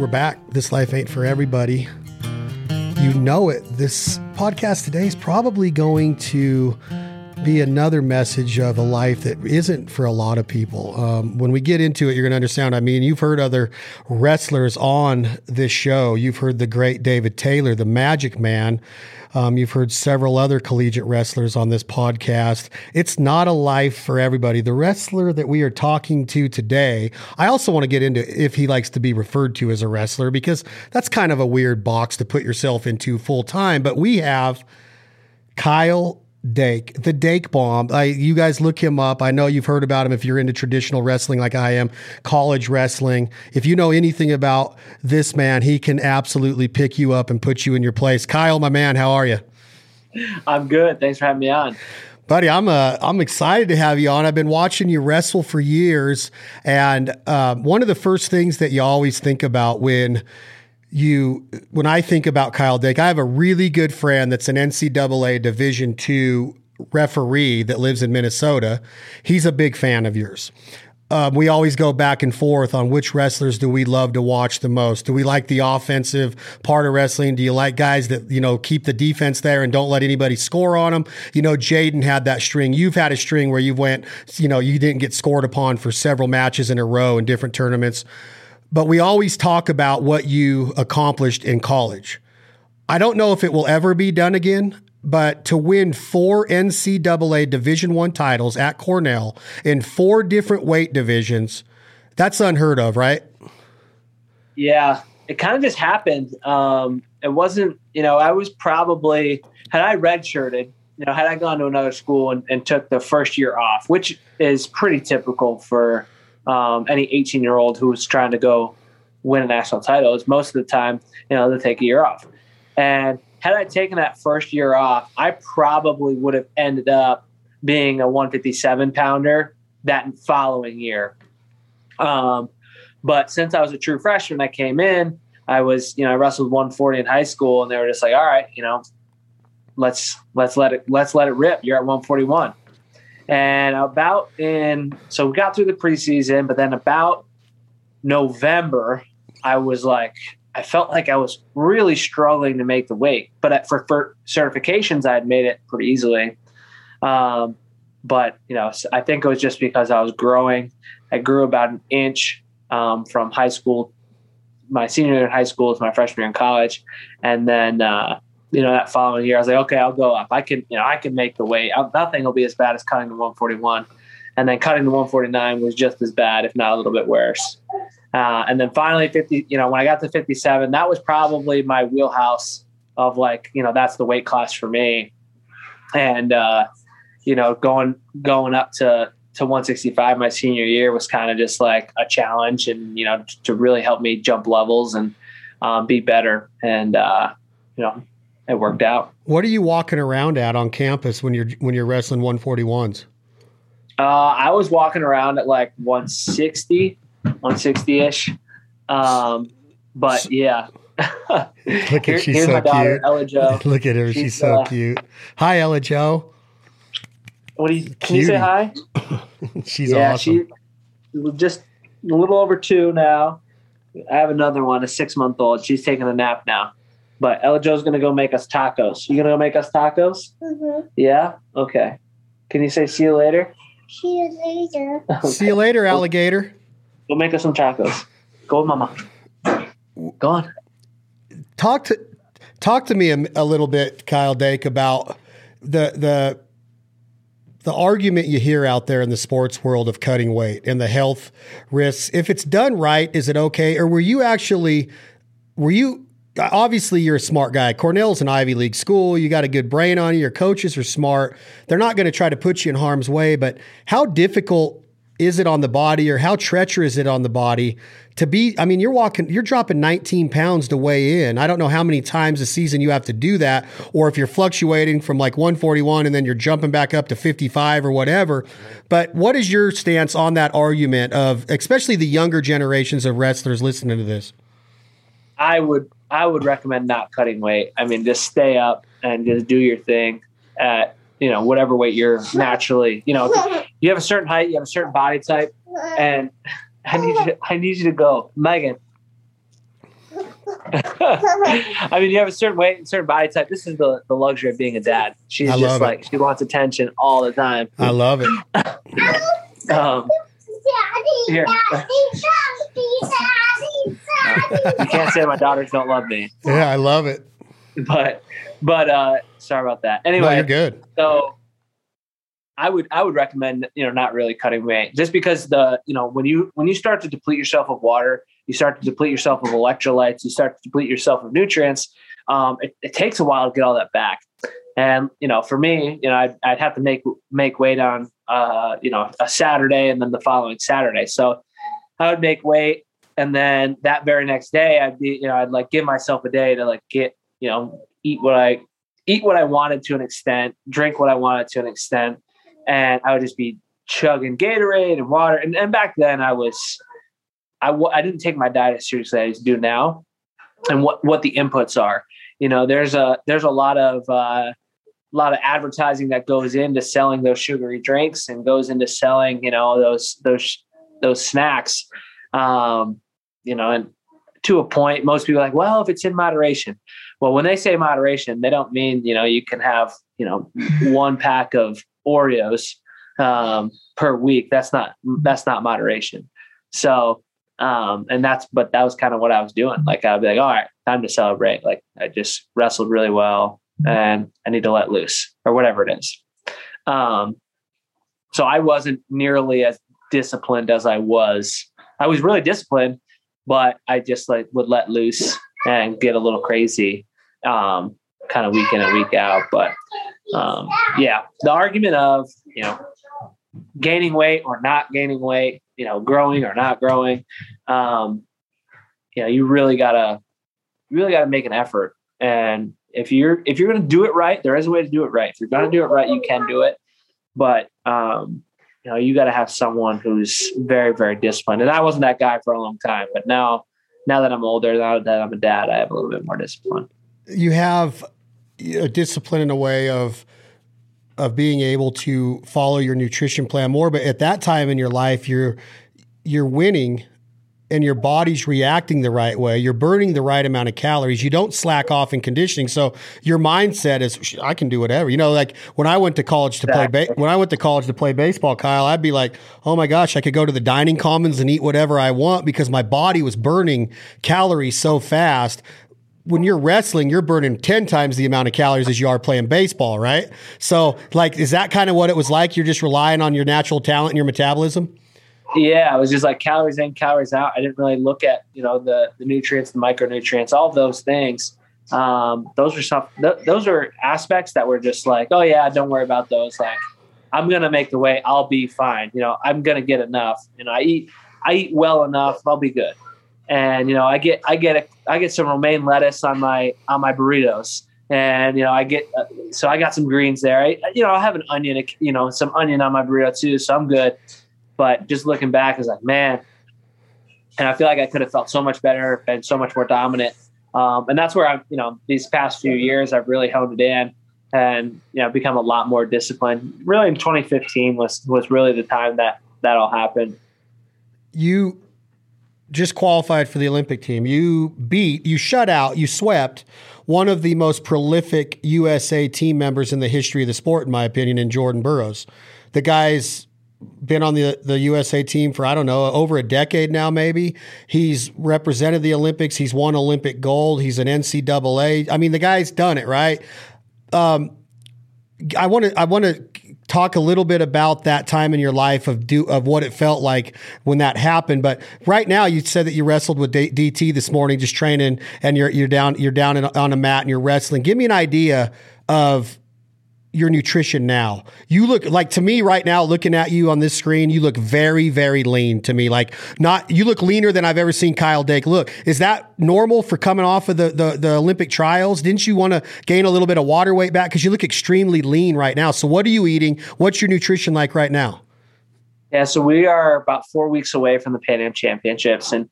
We're back. This life ain't for everybody. You know it. This podcast today is probably going to be another message of a life that isn't for a lot of people. Um, when we get into it, you're going to understand. I mean, you've heard other wrestlers on this show. You've heard the great David Taylor, the Magic Man. Um, you've heard several other collegiate wrestlers on this podcast. It's not a life for everybody. The wrestler that we are talking to today, I also want to get into if he likes to be referred to as a wrestler because that's kind of a weird box to put yourself into full time. But we have Kyle Dake, the Dake Bomb. I, you guys look him up. I know you've heard about him if you're into traditional wrestling like I am, college wrestling. If you know anything about this man, he can absolutely pick you up and put you in your place. Kyle, my man, how are you? I'm good. Thanks for having me on. Buddy, I'm uh, I'm excited to have you on. I've been watching you wrestle for years, and uh, one of the first things that you always think about when you when I think about Kyle Dake, I have a really good friend that's an NCAA Division two referee that lives in Minnesota. He's a big fan of yours. Um, we always go back and forth on which wrestlers do we love to watch the most. Do we like the offensive part of wrestling? Do you like guys that you know keep the defense there and don't let anybody score on them? You know, Jaden had that string. You've had a string where you went, you know, you didn't get scored upon for several matches in a row in different tournaments but we always talk about what you accomplished in college. I don't know if it will ever be done again, but to win four NCAA Division One titles at Cornell in four different weight divisions, that's unheard of, right? Yeah, it kind of just happened. Um, it wasn't, you know, I was probably had I redshirted, you know, had I gone to another school and, and took the first year off, which is pretty typical for um, any 18 year old who's trying to go win a national title is most of the time, you know, they take a year off. And had I taken that first year off, I probably would have ended up being a 157 pounder that following year. Um, but since I was a true freshman, I came in. I was, you know, I wrestled 140 in high school, and they were just like, "All right, you know, let's let's let it let's let it rip. You're at 141." And about in, so we got through the preseason, but then about November, I was like, I felt like I was really struggling to make the weight. But at, for, for certifications, I had made it pretty easily. Um, but, you know, I think it was just because I was growing. I grew about an inch um, from high school, my senior year in high school to my freshman year in college. And then, uh, you know, that following year, I was like, okay, I'll go up. I can, you know, I can make the weight. I, nothing will be as bad as cutting to 141. And then cutting to 149 was just as bad, if not a little bit worse. Uh, and then finally 50, you know, when I got to 57, that was probably my wheelhouse of like, you know, that's the weight class for me. And, uh, you know, going, going up to, to 165 my senior year was kind of just like a challenge and, you know, to really help me jump levels and um, be better. And, uh, you know, it worked out. What are you walking around at on campus when you're when you're wrestling 141s? Uh, I was walking around at like 160, 160 ish. Um, but yeah. Look at she's so daughter, cute. Ella Joe. Look at her, she's, she's so uh, cute. Hi, Ella Joe. What do you? Can Cutie. you say hi? she's yeah, awesome. She just a little over two now. I have another one, a six month old. She's taking a nap now. But Ella Joe's gonna go make us tacos. You gonna go make us tacos? Mm-hmm. Yeah. Okay. Can you say see you later? See you later. Okay. See you later, alligator. Go make us some tacos. Go mama. Go on. Talk to talk to me a, a little bit, Kyle Dake, about the the the argument you hear out there in the sports world of cutting weight and the health risks. If it's done right, is it okay? Or were you actually were you obviously you're a smart guy. Cornell's an Ivy League school. You got a good brain on you. Your coaches are smart. They're not going to try to put you in harm's way, but how difficult is it on the body or how treacherous is it on the body to be I mean you're walking you're dropping 19 pounds to weigh in. I don't know how many times a season you have to do that or if you're fluctuating from like 141 and then you're jumping back up to 55 or whatever. But what is your stance on that argument of especially the younger generations of wrestlers listening to this? I would I would recommend not cutting weight. I mean, just stay up and just do your thing at you know whatever weight you're naturally. You know, you have a certain height, you have a certain body type, and I need you. To, I need you to go, Megan. I mean, you have a certain weight, and certain body type. This is the, the luxury of being a dad. She's I just love it. like she wants attention all the time. I love it. Um, Daddy, Here. You can't say my daughters don't love me, Yeah, I love it. but but uh, sorry about that. No, Anyway, you're good. so I would I would recommend you know not really cutting weight just because the you know when you when you start to deplete yourself of water, you start to deplete yourself of electrolytes, you start to deplete yourself of nutrients. Um, it, it takes a while to get all that back. And you know, for me, you know, I'd, I'd have to make make weight on uh, you know a Saturday and then the following Saturday. So I would make weight, and then that very next day, I'd be you know I'd like give myself a day to like get you know eat what I eat what I wanted to an extent, drink what I wanted to an extent, and I would just be chugging Gatorade and water. And, and back then, I was I w- I didn't take my diet as seriously as I do now, and what what the inputs are. You know, there's a there's a lot of uh, a lot of advertising that goes into selling those sugary drinks and goes into selling you know those those those snacks. Um, you know, and to a point, most people are like, well, if it's in moderation. Well, when they say moderation, they don't mean you know you can have you know one pack of Oreos um, per week. That's not that's not moderation. So, um, and that's but that was kind of what I was doing. Like I'd be like, all right, time to celebrate. Like I just wrestled really well, and I need to let loose or whatever it is. Um, so I wasn't nearly as disciplined as I was. I was really disciplined, but I just like would let loose and get a little crazy, um, kind of week in and week out. But um, yeah, the argument of you know gaining weight or not gaining weight, you know, growing or not growing, um, you know, you really gotta you really gotta make an effort. And if you're if you're gonna do it right, there is a way to do it right. If you're gonna do it right, you can do it. But um, you know, you got to have someone who's very, very disciplined. And I wasn't that guy for a long time, but now, now that I'm older, now that I'm a dad, I have a little bit more discipline. You have a discipline in a way of of being able to follow your nutrition plan more. But at that time in your life, you're you're winning and your body's reacting the right way. You're burning the right amount of calories. You don't slack off in conditioning. So your mindset is, I can do whatever. You know, like when I went to college to play, ba- when I went to college to play baseball, Kyle, I'd be like, oh my gosh, I could go to the dining commons and eat whatever I want because my body was burning calories so fast. When you're wrestling, you're burning 10 times the amount of calories as you are playing baseball, right? So, like, is that kind of what it was like? You're just relying on your natural talent and your metabolism? Yeah, it was just like calories in, calories out. I didn't really look at you know the the nutrients, the micronutrients, all those things. Um, those are some th- those are aspects that were just like, oh yeah, don't worry about those. Like, I'm gonna make the weight. I'll be fine. You know, I'm gonna get enough. You know, I eat I eat well enough. I'll be good. And you know, I get I get a, I get some romaine lettuce on my on my burritos. And you know, I get uh, so I got some greens there. I, you know, I have an onion, you know, some onion on my burrito too, so I'm good. But just looking back, is like, man, and I feel like I could have felt so much better, been so much more dominant. Um, and that's where I'm, you know, these past few years, I've really honed it in and, you know, become a lot more disciplined. Really in 2015 was, was really the time that that all happened. you just qualified for the Olympic team. You beat, you shut out, you swept one of the most prolific USA team members in the history of the sport, in my opinion, in Jordan Burroughs. The guy's been on the the USA team for I don't know over a decade now. Maybe he's represented the Olympics. He's won Olympic gold. He's an NCAA. I mean, the guy's done it right. Um, I want to I want to talk a little bit about that time in your life of do of what it felt like when that happened. But right now, you said that you wrestled with D- DT this morning, just training, and you're you're down you're down in, on a mat and you're wrestling. Give me an idea of your nutrition now. You look like to me right now, looking at you on this screen, you look very, very lean to me. Like not, you look leaner than I've ever seen Kyle Dake look. Is that normal for coming off of the, the, the Olympic trials? Didn't you want to gain a little bit of water weight back? Cause you look extremely lean right now. So what are you eating? What's your nutrition like right now? Yeah. So we are about four weeks away from the Pan Am championships. And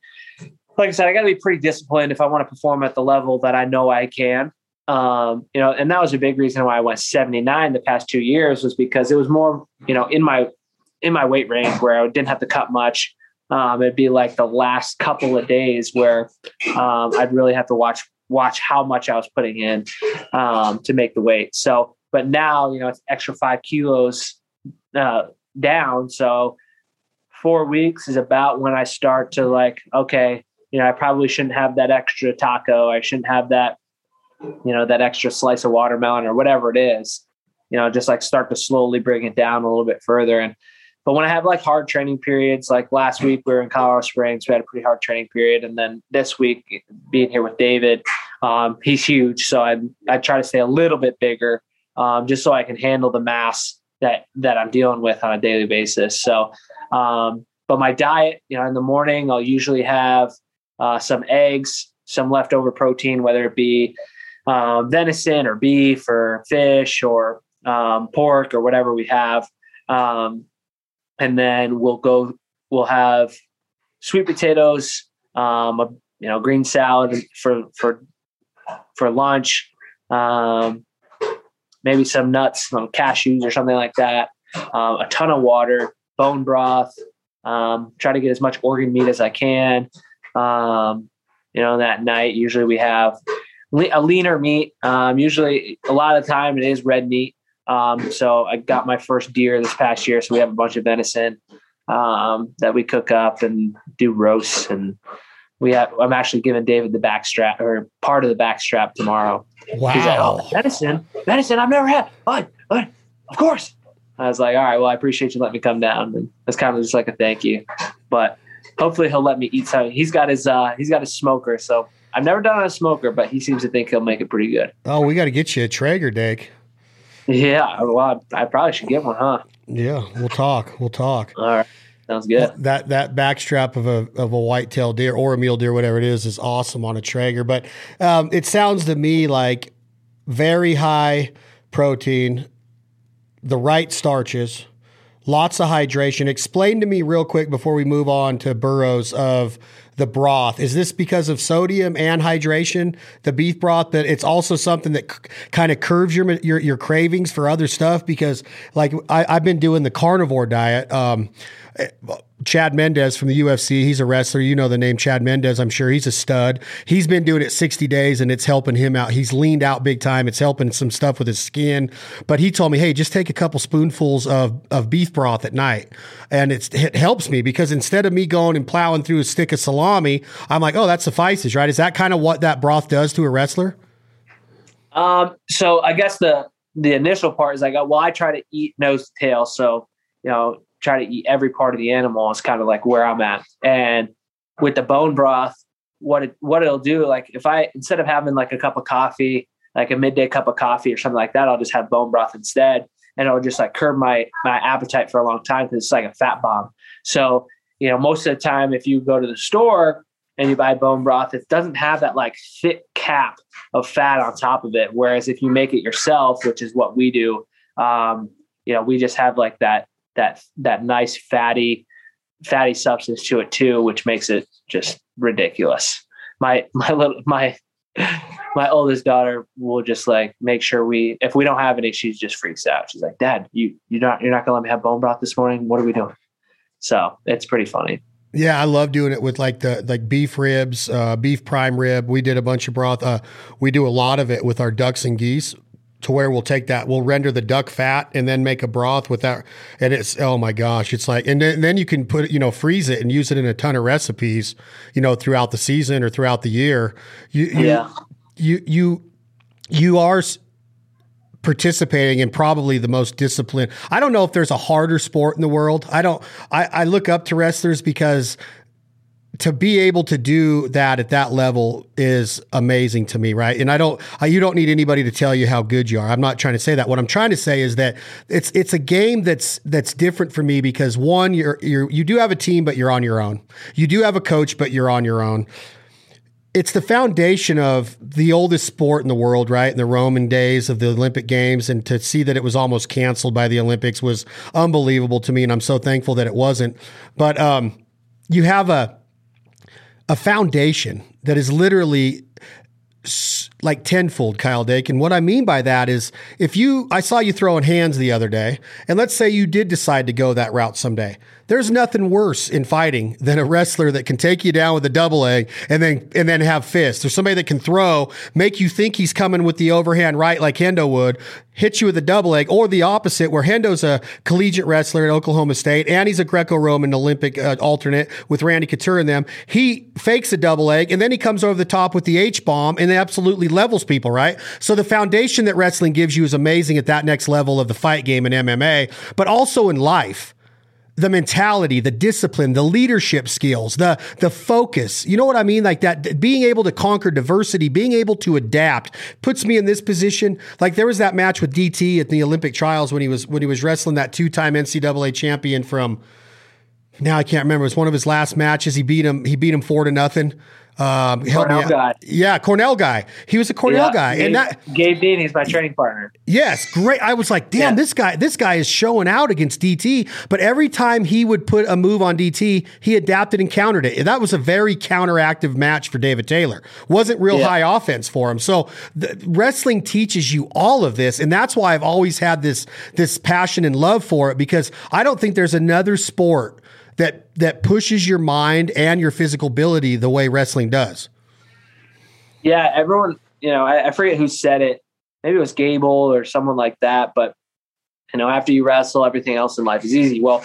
like I said, I got to be pretty disciplined if I want to perform at the level that I know I can. Um, you know, and that was a big reason why I went 79 the past two years was because it was more, you know, in my in my weight range where I didn't have to cut much. um, it'd be like the last couple of days where um, I'd really have to watch watch how much I was putting in um, to make the weight. So, but now you know it's extra five kilos uh, down. So four weeks is about when I start to like, okay, you know, I probably shouldn't have that extra taco. I shouldn't have that, you know, that extra slice of watermelon or whatever it is. You know, just like start to slowly bring it down a little bit further. And but when I have like hard training periods, like last week we were in Colorado Springs, we had a pretty hard training period, and then this week being here with David, um, he's huge, so I I try to stay a little bit bigger, um, just so I can handle the mass that that I'm dealing with on a daily basis. So, um, but my diet, you know, in the morning I'll usually have uh, some eggs, some leftover protein, whether it be um, venison or beef or fish or um, pork or whatever we have. Um, and then we'll go, we'll have sweet potatoes, um, a, you know, green salad for, for, for lunch, um, maybe some nuts, some cashews or something like that, um, a ton of water, bone broth, um, try to get as much organ meat as I can. Um, you know, that night, usually we have le- a leaner meat. Um, usually, a lot of the time, it is red meat. Um, so I got my first deer this past year. So we have a bunch of venison um, that we cook up and do roasts. And we have, I'm actually giving David the backstrap or part of the backstrap tomorrow. Wow. He's like, oh, venison, venison, I've never had. But, but of course. I was like, all right, well, I appreciate you letting me come down. And it's kind of just like a thank you. But hopefully he'll let me eat some. He's got his uh he's got his smoker. So I've never done on a smoker, but he seems to think he'll make it pretty good. Oh, we got to get you a Traeger deck. Yeah, well, I, I probably should get one, huh? Yeah, we'll talk. We'll talk. All right, sounds good. That that backstrap of a of a whitetail deer or a mule deer, whatever it is, is awesome on a Traeger. But um, it sounds to me like very high protein, the right starches, lots of hydration. Explain to me real quick before we move on to burros of the broth. Is this because of sodium and hydration, the beef broth, but it's also something that c- kind of curves your, your your cravings for other stuff? Because like I, I've been doing the carnivore diet. Um, Chad Mendes from the UFC, he's a wrestler. You know the name Chad Mendes, I'm sure. He's a stud. He's been doing it 60 days and it's helping him out. He's leaned out big time. It's helping some stuff with his skin. But he told me, hey, just take a couple spoonfuls of, of beef broth at night. And it helps me because instead of me going and plowing through a stick of salami, I'm like, oh, that suffices, right? Is that kind of what that broth does to a wrestler? Um, so I guess the the initial part is like, well, I try to eat nose to tail, so you know, try to eat every part of the animal is kind of like where I'm at. And with the bone broth, what it what it'll do, like if I instead of having like a cup of coffee, like a midday cup of coffee or something like that, I'll just have bone broth instead, and it'll just like curb my my appetite for a long time because it's like a fat bomb. So you know, most of the time, if you go to the store and you buy bone broth, it doesn't have that like thick cap of fat on top of it. Whereas if you make it yourself, which is what we do, um, you know, we just have like that that that nice fatty fatty substance to it too, which makes it just ridiculous. My my little my my oldest daughter will just like make sure we if we don't have any, she's just freaks out. She's like, Dad, you you're not you're not gonna let me have bone broth this morning. What are we doing? So it's pretty funny. Yeah, I love doing it with like the like beef ribs, uh, beef prime rib. We did a bunch of broth. Uh, we do a lot of it with our ducks and geese to where we'll take that, we'll render the duck fat and then make a broth with that. And it's, oh my gosh, it's like, and then, and then you can put it, you know, freeze it and use it in a ton of recipes, you know, throughout the season or throughout the year. You, you, Yeah. you, you, you are participating in probably the most disciplined. I don't know if there's a harder sport in the world. I don't, I, I look up to wrestlers because to be able to do that at that level is amazing to me, right? And I don't, I, you don't need anybody to tell you how good you are. I'm not trying to say that. What I'm trying to say is that it's it's a game that's that's different for me because one, you're you're you do have a team, but you're on your own. You do have a coach, but you're on your own. It's the foundation of the oldest sport in the world, right? In the Roman days of the Olympic Games, and to see that it was almost canceled by the Olympics was unbelievable to me, and I'm so thankful that it wasn't. But um, you have a a foundation that is literally like tenfold, Kyle Dake. And what I mean by that is if you, I saw you throwing hands the other day, and let's say you did decide to go that route someday. There's nothing worse in fighting than a wrestler that can take you down with a double leg and then and then have fists. Or somebody that can throw, make you think he's coming with the overhand right like Hendo would, hit you with a double leg, or the opposite, where Hendo's a collegiate wrestler at Oklahoma State and he's a Greco-Roman Olympic uh, alternate with Randy Couture and them. He fakes a double leg and then he comes over the top with the H bomb and absolutely levels people, right? So the foundation that wrestling gives you is amazing at that next level of the fight game in MMA, but also in life the mentality, the discipline, the leadership skills, the the focus. You know what I mean? Like that being able to conquer diversity, being able to adapt puts me in this position. Like there was that match with DT at the Olympic trials when he was when he was wrestling that two-time NCAA champion from now I can't remember. It was one of his last matches. He beat him. He beat him four to nothing. Um, Cornell guy. Yeah, Cornell guy. He was a Cornell yeah, guy, Gabe, and that Gabe Dean. He's my training partner. Yes, great. I was like, damn, yeah. this guy, this guy is showing out against DT. But every time he would put a move on DT, he adapted and countered it. And that was a very counteractive match for David Taylor. Wasn't real yeah. high offense for him. So the, wrestling teaches you all of this, and that's why I've always had this this passion and love for it because I don't think there's another sport that that pushes your mind and your physical ability the way wrestling does. Yeah, everyone, you know, I, I forget who said it. Maybe it was Gable or someone like that. But you know, after you wrestle, everything else in life is easy. Well,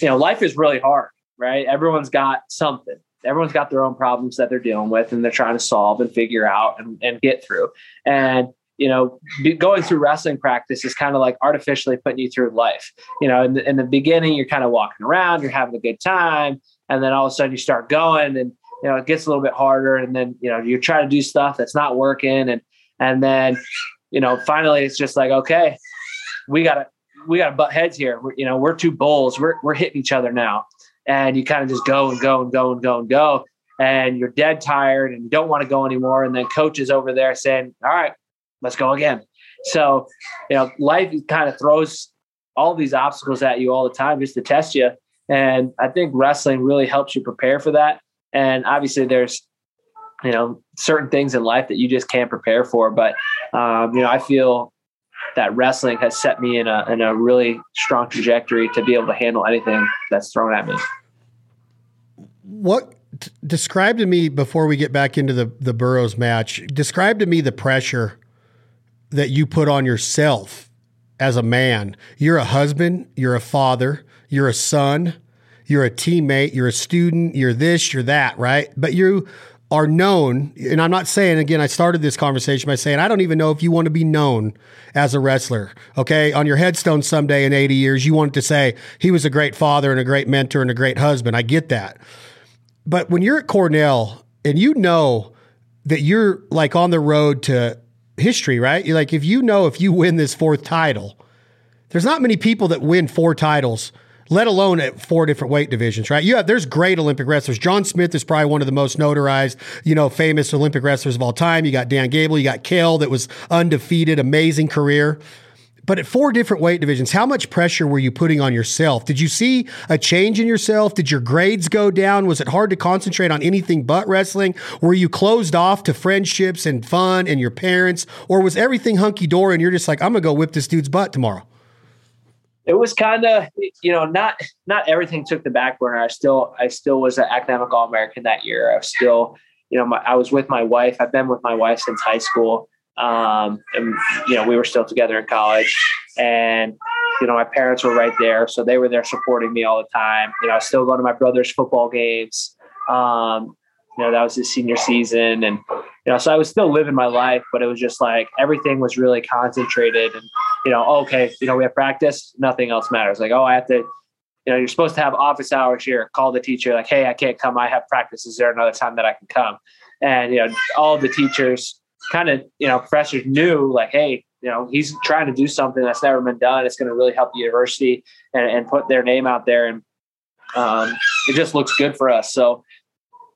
you know, life is really hard, right? Everyone's got something. Everyone's got their own problems that they're dealing with and they're trying to solve and figure out and, and get through. And you know, going through wrestling practice is kind of like artificially putting you through life. You know, in the, in the beginning, you're kind of walking around, you're having a good time, and then all of a sudden you start going, and you know it gets a little bit harder, and then you know you're trying to do stuff that's not working, and and then you know finally it's just like okay, we gotta we gotta butt heads here. We're, you know, we're two bulls. We're we're hitting each other now, and you kind of just go and go and go and go and go. And you're dead tired and you don't want to go anymore. And then coach is over there saying, All right, let's go again. So, you know, life kind of throws all these obstacles at you all the time just to test you. And I think wrestling really helps you prepare for that. And obviously, there's, you know, certain things in life that you just can't prepare for. But, um, you know, I feel that wrestling has set me in a, in a really strong trajectory to be able to handle anything that's thrown at me. What describe to me before we get back into the the Burroughs match? Describe to me the pressure that you put on yourself as a man. You're a husband, you're a father, you're a son, you're a teammate, you're a student, you're this, you're that, right? But you are known, and I'm not saying again, I started this conversation by saying I don't even know if you want to be known as a wrestler. Okay. On your headstone someday in 80 years, you want to say he was a great father and a great mentor and a great husband. I get that. But when you're at Cornell and you know that you're like on the road to history, right? Like, if you know if you win this fourth title, there's not many people that win four titles, let alone at four different weight divisions, right? You have there's great Olympic wrestlers. John Smith is probably one of the most notarized, you know, famous Olympic wrestlers of all time. You got Dan Gable, you got Cael that was undefeated, amazing career. But at four different weight divisions, how much pressure were you putting on yourself? Did you see a change in yourself? Did your grades go down? Was it hard to concentrate on anything but wrestling? Were you closed off to friendships and fun and your parents? Or was everything hunky dory and you're just like, I'm going to go whip this dude's butt tomorrow? It was kind of, you know, not not everything took the back burner. I still I still was an academic all American that year. I was still, you know, my, I was with my wife. I've been with my wife since high school. Um, and you know, we were still together in college, and you know, my parents were right there, so they were there supporting me all the time. You know, I still going to my brother's football games. Um, you know, that was his senior season, and you know, so I was still living my life, but it was just like everything was really concentrated, and you know, okay, you know, we have practice, nothing else matters. Like, oh, I have to you know, you're supposed to have office hours here. Call the teacher, like, hey, I can't come. I have practice. Is there another time that I can come? And you know, all the teachers kind of, you know, professors knew like, hey, you know, he's trying to do something that's never been done. It's going to really help the university and, and put their name out there. And um, it just looks good for us. So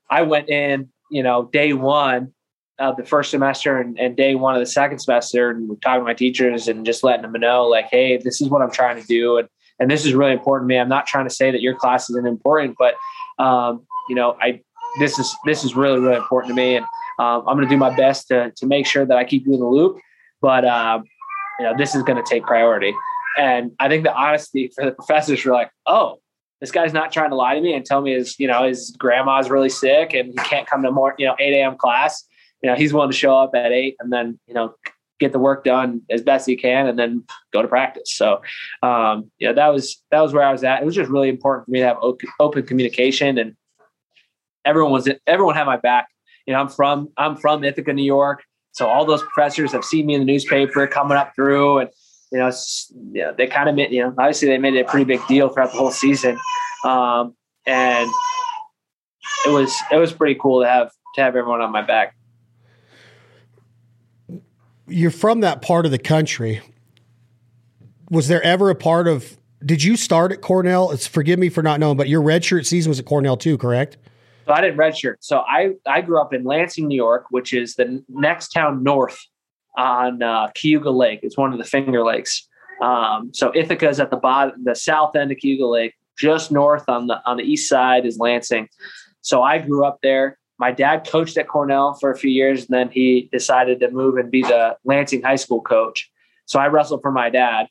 I went in, you know, day one of the first semester and, and day one of the second semester and talking to my teachers and just letting them know like, hey, this is what I'm trying to do. And, and this is really important to me. I'm not trying to say that your class isn't important, but, um, you know, I, this is, this is really, really important to me. And um, I'm going to do my best to to make sure that I keep you in the loop. But um, you know, this is going to take priority. And I think the honesty for the professors were like, oh, this guy's not trying to lie to me and tell me his, you know, his grandma's really sick and he can't come to more, you know, 8 a.m. class. You know, he's willing to show up at eight and then, you know, get the work done as best he can and then go to practice. So, um, yeah, that was, that was where I was at. It was just really important for me to have open, open communication and everyone was, everyone had my back. You know, I'm from, I'm from Ithaca, New York. So all those professors have seen me in the newspaper coming up through and, you know, yeah, they kind of made, you know, obviously they made it a pretty big deal throughout the whole season. Um, and it was, it was pretty cool to have, to have everyone on my back. You're from that part of the country. Was there ever a part of, did you start at Cornell? It's forgive me for not knowing, but your redshirt season was at Cornell too, correct? So I didn't redshirt. So I, I grew up in Lansing, New York, which is the next town north on uh, Cayuga Lake. It's one of the Finger Lakes. Um, so Ithaca is at the bottom, the south end of Cayuga Lake. Just north on the on the east side is Lansing. So I grew up there. My dad coached at Cornell for a few years, and then he decided to move and be the Lansing high school coach. So I wrestled for my dad,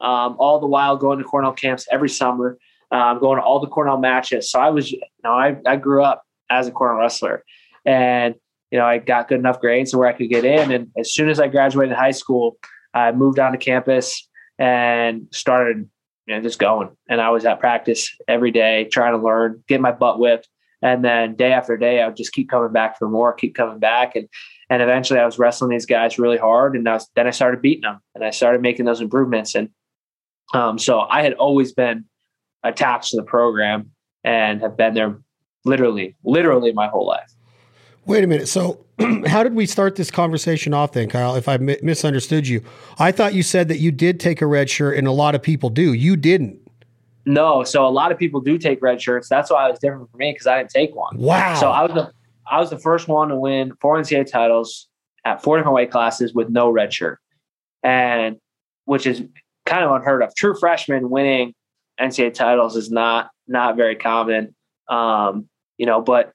um, all the while going to Cornell camps every summer, um, going to all the Cornell matches. So I was, you know, I, I grew up as a Cornell wrestler, and you know, I got good enough grades to where I could get in. And as soon as I graduated high school, I moved on to campus and started, you know, just going. And I was at practice every day, trying to learn, get my butt whipped. And then day after day, I would just keep coming back for more, keep coming back. And and eventually I was wrestling these guys really hard. And I was, then I started beating them and I started making those improvements. And um, so I had always been attached to the program and have been there literally, literally my whole life. Wait a minute. So, how did we start this conversation off then, Kyle? If I mi- misunderstood you, I thought you said that you did take a red shirt, and a lot of people do. You didn't. No, so a lot of people do take red shirts. That's why it was different for me because I didn't take one. Wow. So I was the I was the first one to win four NCAA titles at four different weight classes with no red shirt, and which is kind of unheard of. True freshmen winning NCAA titles is not not very common. Um, you know, but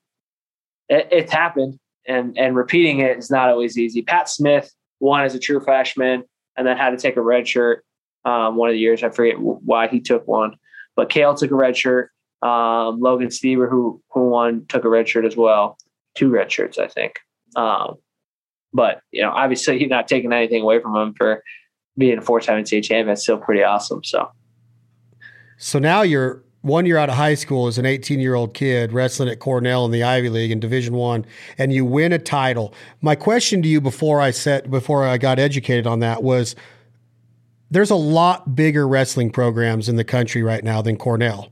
it, it's happened, and and repeating it is not always easy. Pat Smith won as a true freshman, and then had to take a red shirt um, one of the years. I forget why he took one, but Cael took a red shirt. Um, Logan Stieber, who who won, took a red shirt as well. Two red shirts, I think. Um, but you know, obviously, you're not taking anything away from him for being a four-time NCAA champion. It's still pretty awesome. So, so now you're one year out of high school as an 18 year old kid wrestling at Cornell in the Ivy League in Division One, and you win a title. My question to you before I set before I got educated on that was: There's a lot bigger wrestling programs in the country right now than Cornell.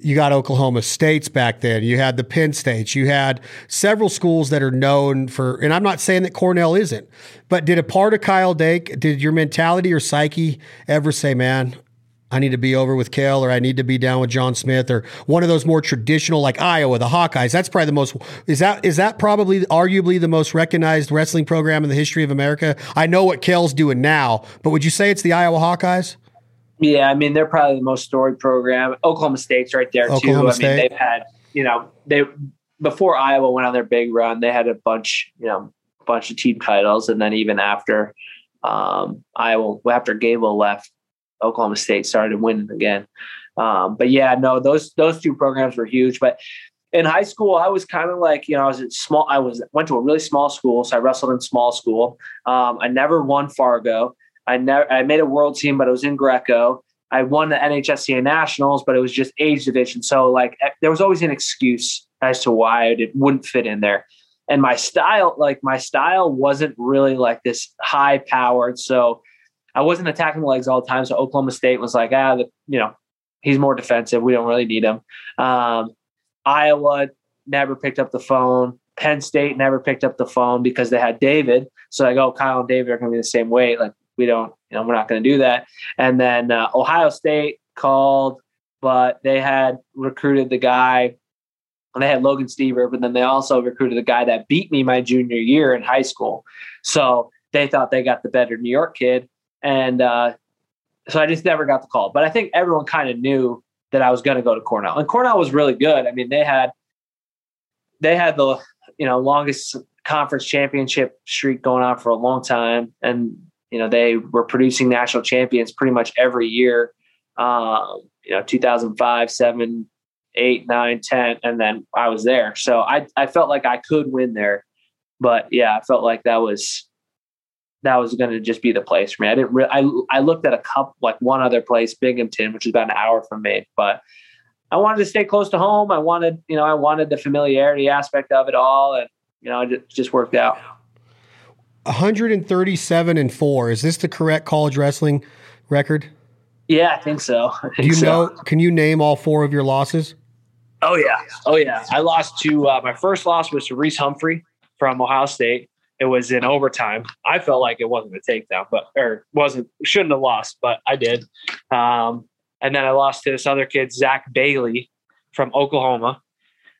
You got Oklahoma States back then. You had the Penn States. You had several schools that are known for, and I'm not saying that Cornell isn't, but did a part of Kyle Dake, did your mentality or psyche ever say, man, I need to be over with Cael or I need to be down with John Smith or one of those more traditional like Iowa, the Hawkeyes. That's probably the most is that is that probably arguably the most recognized wrestling program in the history of America? I know what Cael's doing now, but would you say it's the Iowa Hawkeyes? Yeah, I mean they're probably the most storied program. Oklahoma State's right there Oklahoma too. I State. mean they've had you know they before Iowa went on their big run, they had a bunch you know bunch of team titles, and then even after um, Iowa after Gable left, Oklahoma State started winning again. Um, but yeah, no, those those two programs were huge. But in high school, I was kind of like, you know, I was at small. I was went to a really small school, so I wrestled in small school. Um, I never won Fargo. I never. I made a world team, but it was in Greco. I won the NHSCA Nationals, but it was just age division. So like, there was always an excuse as to why it wouldn't fit in there. And my style, like my style, wasn't really like this high powered. So I wasn't attacking the legs all the time. So Oklahoma State was like, ah, the, you know, he's more defensive. We don't really need him. Um, Iowa never picked up the phone. Penn State never picked up the phone because they had David. So like, oh, Kyle and David are going to be the same weight. Like we don't, you know, we're not going to do that. And then uh, Ohio State called, but they had recruited the guy. And they had Logan Stieber, but then they also recruited the guy that beat me my junior year in high school. So they thought they got the better New York kid. And uh, so I just never got the call. But I think everyone kind of knew that I was going to go to Cornell. And Cornell was really good. I mean, they had they had the you know longest conference championship streak going on for a long time, and you know they were producing national champions pretty much every year. Um, you know, 2005, seven, eight, nine, 10, and then I was there. So I I felt like I could win there, but yeah, I felt like that was that was going to just be the place for me. I didn't really, I, I looked at a couple, like one other place, Binghamton, which is about an hour from me, but I wanted to stay close to home. I wanted, you know, I wanted the familiarity aspect of it all. And, you know, it just worked out. 137 and four. Is this the correct college wrestling record? Yeah, I think so. I think Do you so. know, can you name all four of your losses? Oh yeah, oh yeah. I lost to uh, my first loss was to Reece Humphrey from Ohio State. It was in overtime. I felt like it wasn't a takedown, but or wasn't shouldn't have lost, but I did. Um, and then I lost to this other kid, Zach Bailey from Oklahoma.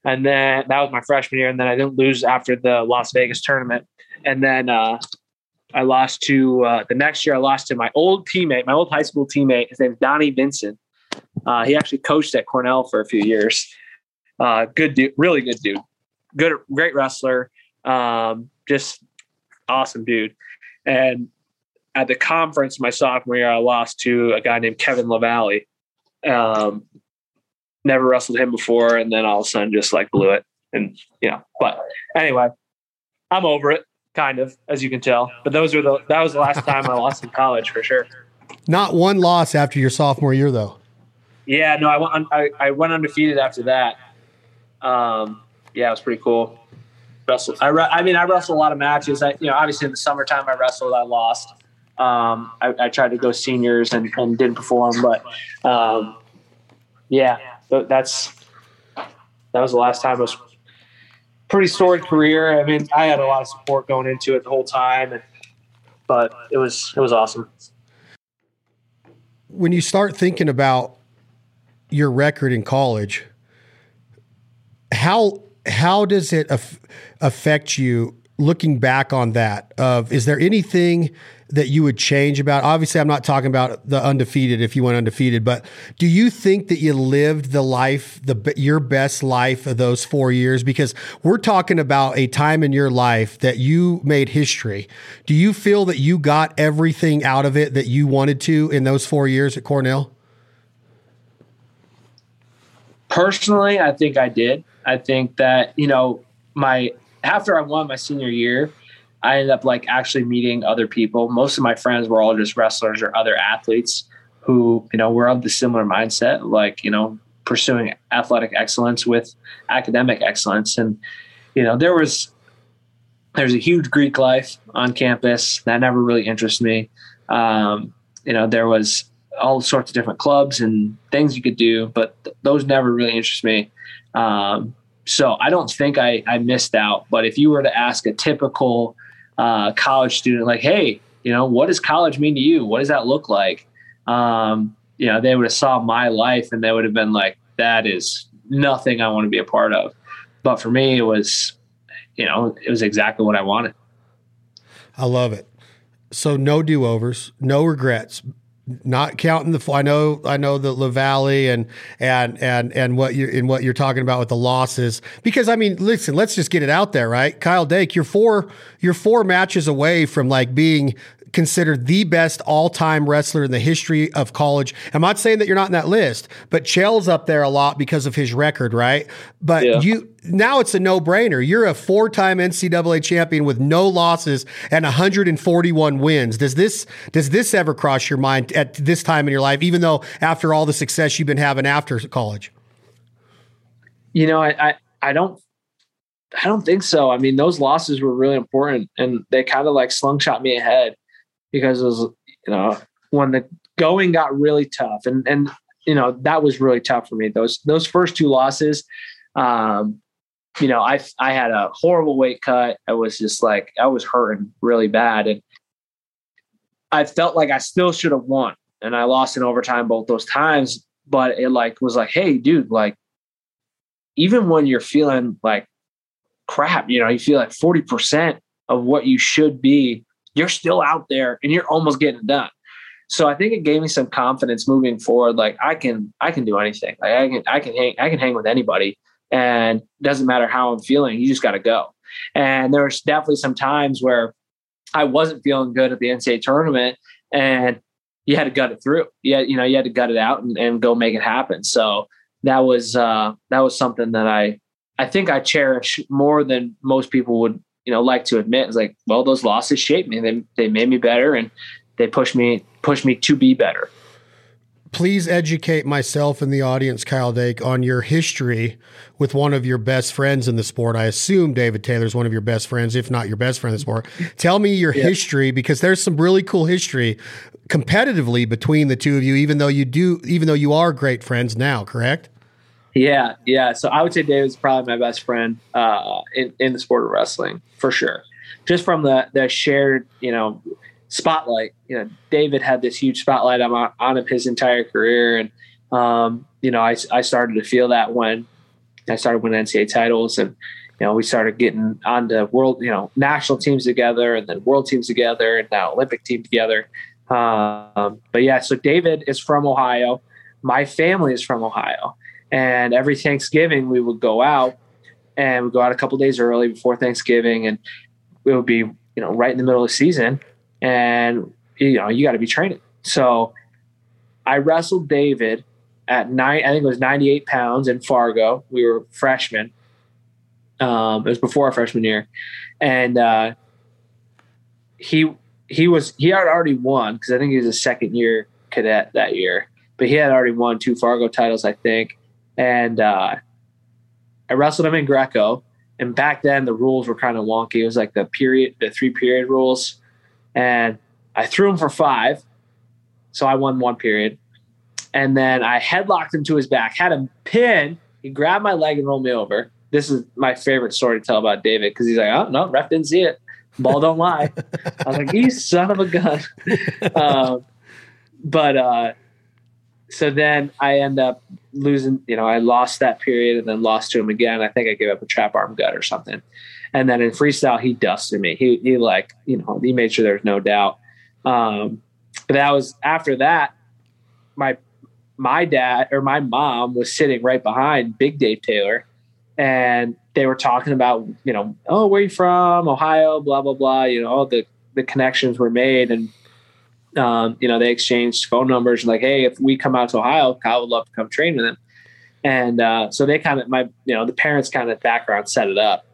And then that was my freshman year. And then I didn't lose after the Las Vegas tournament. And then uh, I lost to uh, the next year. I lost to my old teammate, my old high school teammate. His name's Donnie Vinson. Uh, he actually coached at Cornell for a few years. Uh, good dude, really good dude, good, great wrestler, um, just awesome dude. And at the conference my sophomore year, I lost to a guy named Kevin LaValle. Um, never wrestled him before, and then all of a sudden just like blew it. And you know, but anyway, I'm over it, kind of, as you can tell. But those were the that was the last time I lost in college for sure. Not one loss after your sophomore year, though. Yeah, no, I went I, I went undefeated after that. Um, yeah, it was pretty cool. Wrestled. I, I mean, I wrestled a lot of matches. I, you know, obviously in the summertime I wrestled, I lost. Um, I, I tried to go seniors and, and didn't perform, but um, yeah, that's that was the last time. It was pretty storied career. I mean, I had a lot of support going into it the whole time, and, but it was it was awesome. When you start thinking about your record in college, how how does it aff- affect you looking back on that? Of is there anything that you would change about? Obviously, I'm not talking about the undefeated if you went undefeated, but do you think that you lived the life, the your best life of those four years? Because we're talking about a time in your life that you made history. Do you feel that you got everything out of it that you wanted to in those four years at Cornell? Personally, I think I did. I think that you know my after I won my senior year, I ended up like actually meeting other people. Most of my friends were all just wrestlers or other athletes who you know were of the similar mindset, like you know pursuing athletic excellence with academic excellence. And you know there was there's a huge Greek life on campus that never really interested me. Um, you know there was all sorts of different clubs and things you could do, but th- those never really interest me. Um, so I don't think I, I missed out. But if you were to ask a typical uh, college student, like, hey, you know, what does college mean to you? What does that look like? Um, you know, they would have saw my life and they would have been like, that is nothing I want to be a part of. But for me, it was, you know, it was exactly what I wanted. I love it. So no do overs, no regrets. Not counting the. I know. I know the LaValle and and and and what you're in what you're talking about with the losses. Because I mean, listen. Let's just get it out there, right? Kyle Dake, you're four. You're four matches away from like being considered the best all-time wrestler in the history of college. I'm not saying that you're not in that list, but Chael's up there a lot because of his record, right? But Yeah. you now it's a no-brainer. You're a four-time NCAA champion with no losses and 141 wins. Does this does this ever cross your mind at this time in your life, even though after all the success you've been having after college? You know, I, I, I don't, I don't think so. I mean, those losses were really important and they kind of like slingshot me ahead because it was, you know, when the going got really tough and, and, you know, that was really tough for me. Those, those first two losses, um, you know, I, I had a horrible weight cut. I was just like, I was hurting really bad. And I felt like I still should have won and I lost in overtime both those times, but it like was like, Hey dude, like, even when you're feeling like crap, you know, you feel like 40% of what you should be, you're still out there and you're almost getting it done. So I think it gave me some confidence moving forward. Like I can, I can do anything. Like I can, I can hang, I can hang with anybody and it doesn't matter how I'm feeling. You just got to go. And there was definitely some times where I wasn't feeling good at the NCAA tournament, and you had to gut it through. Yeah, you know, you had to gut it out and, and go make it happen. So that was uh, that was something that I I think I cherish more than most people would you know like to admit. It's like, well, those losses shaped me. They they made me better, and they pushed me pushed me to be better please educate myself and the audience, Kyle Dake, on your history with one of your best friends in the sport. I assume David Taylor is one of your best friends, if not your best friend in the sport. Tell me your yeah. history because there's some really cool history competitively between the two of you, even though you do, even though you are great friends now, correct? Yeah, yeah. So I would say David's probably my best friend uh, in in the sport of wrestling for sure. Just from the the shared, you know, spotlight. You know, David had this huge spotlight on, on him his entire career, and um, you know, I I started to feel that when I started winning NCAA titles, and you know, we started getting onto world, you know, national teams together, and then world teams together, and now Olympic team together. Um, but yeah, so David is from Ohio. My family is from Ohio, and every Thanksgiving we would go out, and we go out a couple days early before Thanksgiving, and it would be you know right in the middle of the season and you know you got to be training. So I wrestled David at nine. I think it was 98 pounds in Fargo. We were freshmen. Um, it was before our freshman year, and uh, he he was he had already won because I think he was a second year cadet that year, but he had already won two Fargo titles, I think, and uh, I wrestled him in Greco. And back then the rules were kind of wonky. It was like the period, the three period rules and I threw him for five. So I won one period. And then I headlocked him to his back, had him pin. He grabbed my leg and rolled me over. This is my favorite story to tell about David because he's like, oh, no, ref didn't see it. Ball don't lie. I was like, you son of a gun. um, but uh, so then I end up losing, you know, I lost that period and then lost to him again. I think I gave up a trap arm gut or something. And then in freestyle, he dusted me. He, he like, you know, he made sure there's no doubt. Um, but that was after that, my, my dad or my mom was sitting right behind Big Dave Taylor and they were talking about, you know, oh, where you from? Ohio, blah, blah, blah. You know, all the, the connections were made. And, um, you know, they exchanged phone numbers like, hey, if we come out to Ohio, Kyle would love to come train with him. And uh, so they kind of, my, you know, the parents kind of background set it up.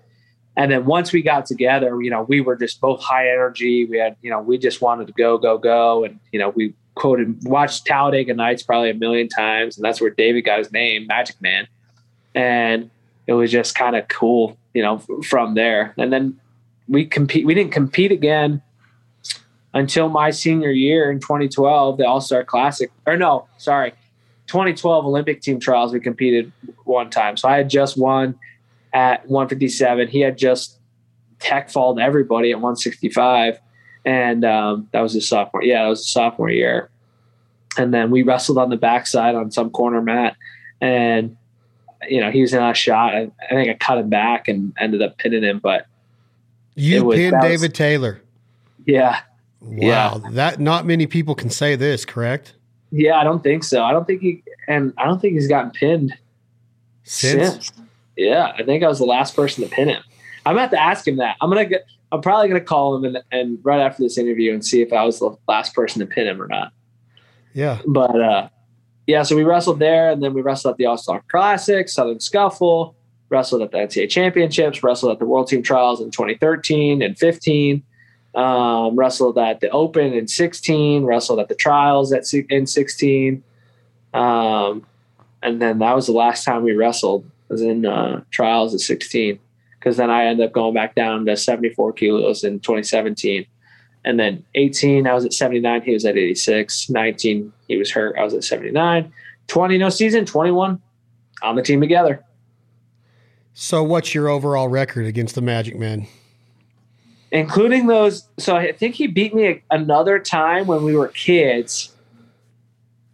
And then once we got together, you know, we were just both high energy. We had, you know, we just wanted to go, go, go. And, you know, we quoted, watched Talladega Nights probably a million times. And that's where David got his name, Magic Man. And it was just kind of cool, you know, from there. And then we compete, we didn't compete again until my senior year in 2012, the All Star Classic. Or no, sorry, 2012 Olympic team trials. We competed one time. So I had just won at 157. He had just tech falled everybody at 165. And um, that was his sophomore. Yeah, that was his sophomore year. And then we wrestled on the backside on some corner mat. And, you know, he was in a shot. I, I think I cut him back and ended up pinning him. But you was, pinned David was, Taylor. Yeah. Wow. Yeah. That not many people can say this, correct? Yeah, I don't think so. I don't think he and I don't think he's gotten pinned since. since. Yeah, I think I was the last person to pin him. I'm gonna have to ask him that. I'm gonna get. I'm probably gonna call him and, and right after this interview and see if I was the last person to pin him or not. Yeah. But uh, yeah, so we wrestled there, and then we wrestled at the All Star Classic, Southern Scuffle, wrestled at the NCAA Championships, wrestled at the World Team Trials in 2013 and 15, um, wrestled at the Open in 16, wrestled at the Trials at in 16, um, and then that was the last time we wrestled was in uh, trials at 16 because then I ended up going back down to 74 kilos in 2017. And then 18, I was at 79. He was at 86. 19, he was hurt. I was at 79. 20, no season. 21, on the team together. So, what's your overall record against the Magic Man? Including those. So, I think he beat me another time when we were kids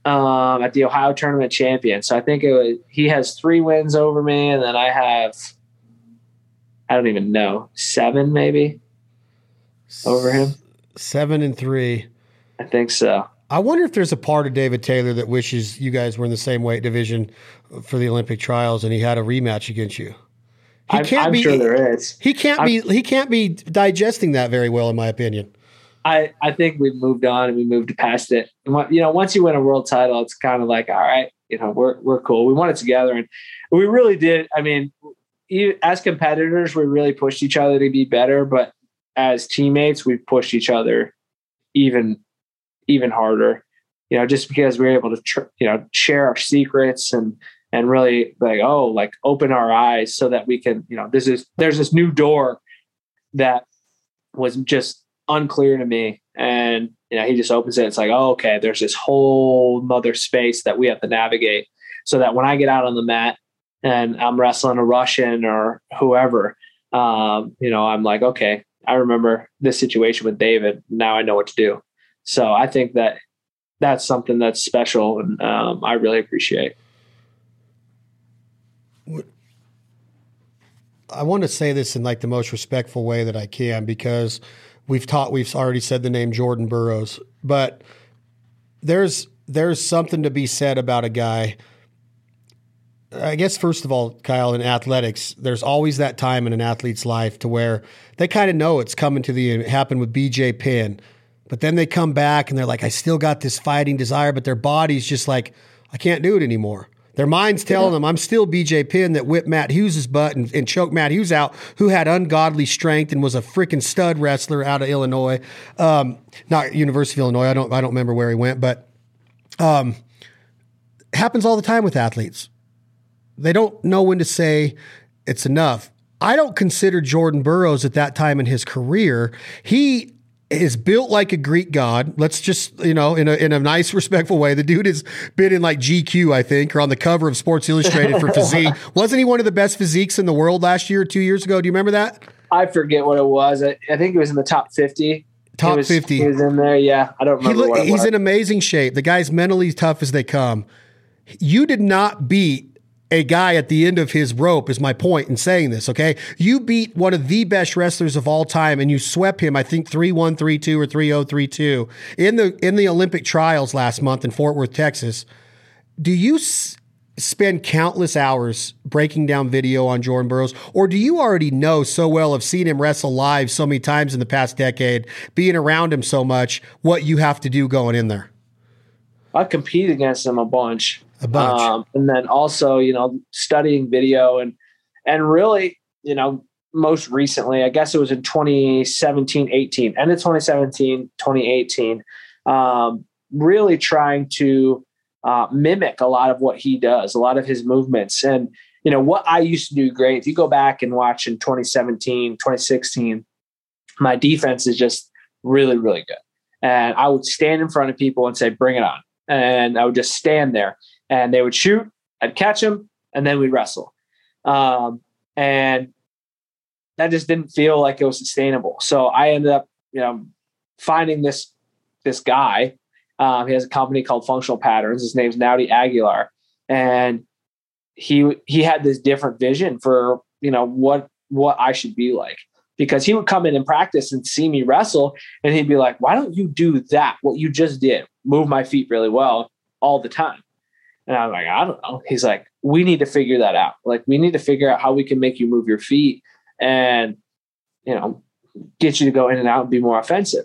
um, at the Ohio Tournament Champion. So I think it was, he has three wins over me, and then I have I don't even know seven maybe over him. Seven and three. I think so. I wonder if there's a part of David Taylor that wishes you guys were in the same weight division for the Olympic trials and he had a rematch against you. He I'm, can't I'm be. sure there is. He can't be. He can't be digesting that very well, in my opinion. I, I think we've moved on and we moved past it. And what, you know, once you win a world title, it's kind of like, all right, you know, we're we're cool. We won it together, and we really did. I mean, as competitors, we really pushed each other to be better, but as teammates, we pushed each other even even harder. You know, just because we were able to tr- you know share our secrets and and really like oh like open our eyes so that we can you know this is there's this new door that was just unclear to me. And you know he just opens it. It's like oh okay there's this whole other space that we have to navigate so that when i get out on the mat and i'm wrestling a russian or whoever um, you know i'm like okay i remember this situation with david. Now i know what to do. So i think that that's something that's special and um, i really appreciate. I want to say this in like the most respectful way that I can because we've taught we've already said the name Jordan Burroughs, but there's there's something to be said about a guy. I guess first of all, Kyle, in athletics, there's always that time in an athlete's life to where they kind of know it's coming to the end. It happened with BJ Penn, but then they come back and they're like, I still got this fighting desire, but their body's just like, I can't do it anymore. Their mind's telling yeah. them, I'm still BJ Penn that whipped Matt Hughes' butt and, and, choked Matt Hughes out, who had ungodly strength and was a freaking stud wrestler out of Illinois. Um, not University of Illinois. I don't I don't remember where he went, but um, happens all the time with athletes. They don't know when to say it's enough. I don't consider Jordan Burroughs at that time in his career. He is built like a Greek god. Let's just, you know, in a in a nice, respectful way. The dude has been in like GQ, I think, or on the cover of Sports Illustrated for physique. Wasn't he one of the best physiques in the world last year or two years ago? Do you remember that? I forget what it was. I, I think it was in the top fifty. Top was, fifty. He was in there. Yeah, I don't remember. He look, he's in amazing shape. The guy's mentally tough as they come. You did not beat a guy at the end of his rope is my point in saying this, okay? You beat one of the best wrestlers of all time and you swept him, I think 3-1, 3-2 or 3-0, 3-2 in the in the Olympic trials last month in Fort Worth, Texas. Do you s- spend countless hours breaking down video on Jordan Burroughs or do you already know so well of seeing him wrestle live so many times in the past decade, being around him so much, what you have to do going in there? I compete against him a bunch a bunch. Um, and then also, you know, studying video and and really, you know, most recently, I guess it was in 2017, 18, and in 2017, 2018, um, really trying to uh, mimic a lot of what he does, a lot of his movements. And, you know, what I used to do great, if you go back and watch in 2017, 2016, my defense is just really, really good. And I would stand in front of people and say, bring it on. And I would just stand there and they would shoot. I'd catch them, and then we'd wrestle. Um, and that just didn't feel like it was sustainable. So I ended up, you know, finding this this guy. Um, he has a company called Functional Patterns. His name's Naudi Aguilar, and he he had this different vision for you know what what I should be like because he would come in and practice and see me wrestle, and he'd be like, "Why don't you do that? What you just did, move my feet really well all the time." And I'm like, I don't know. He's like, we need to figure that out. Like, we need to figure out how we can make you move your feet and, you know, get you to go in and out and be more offensive.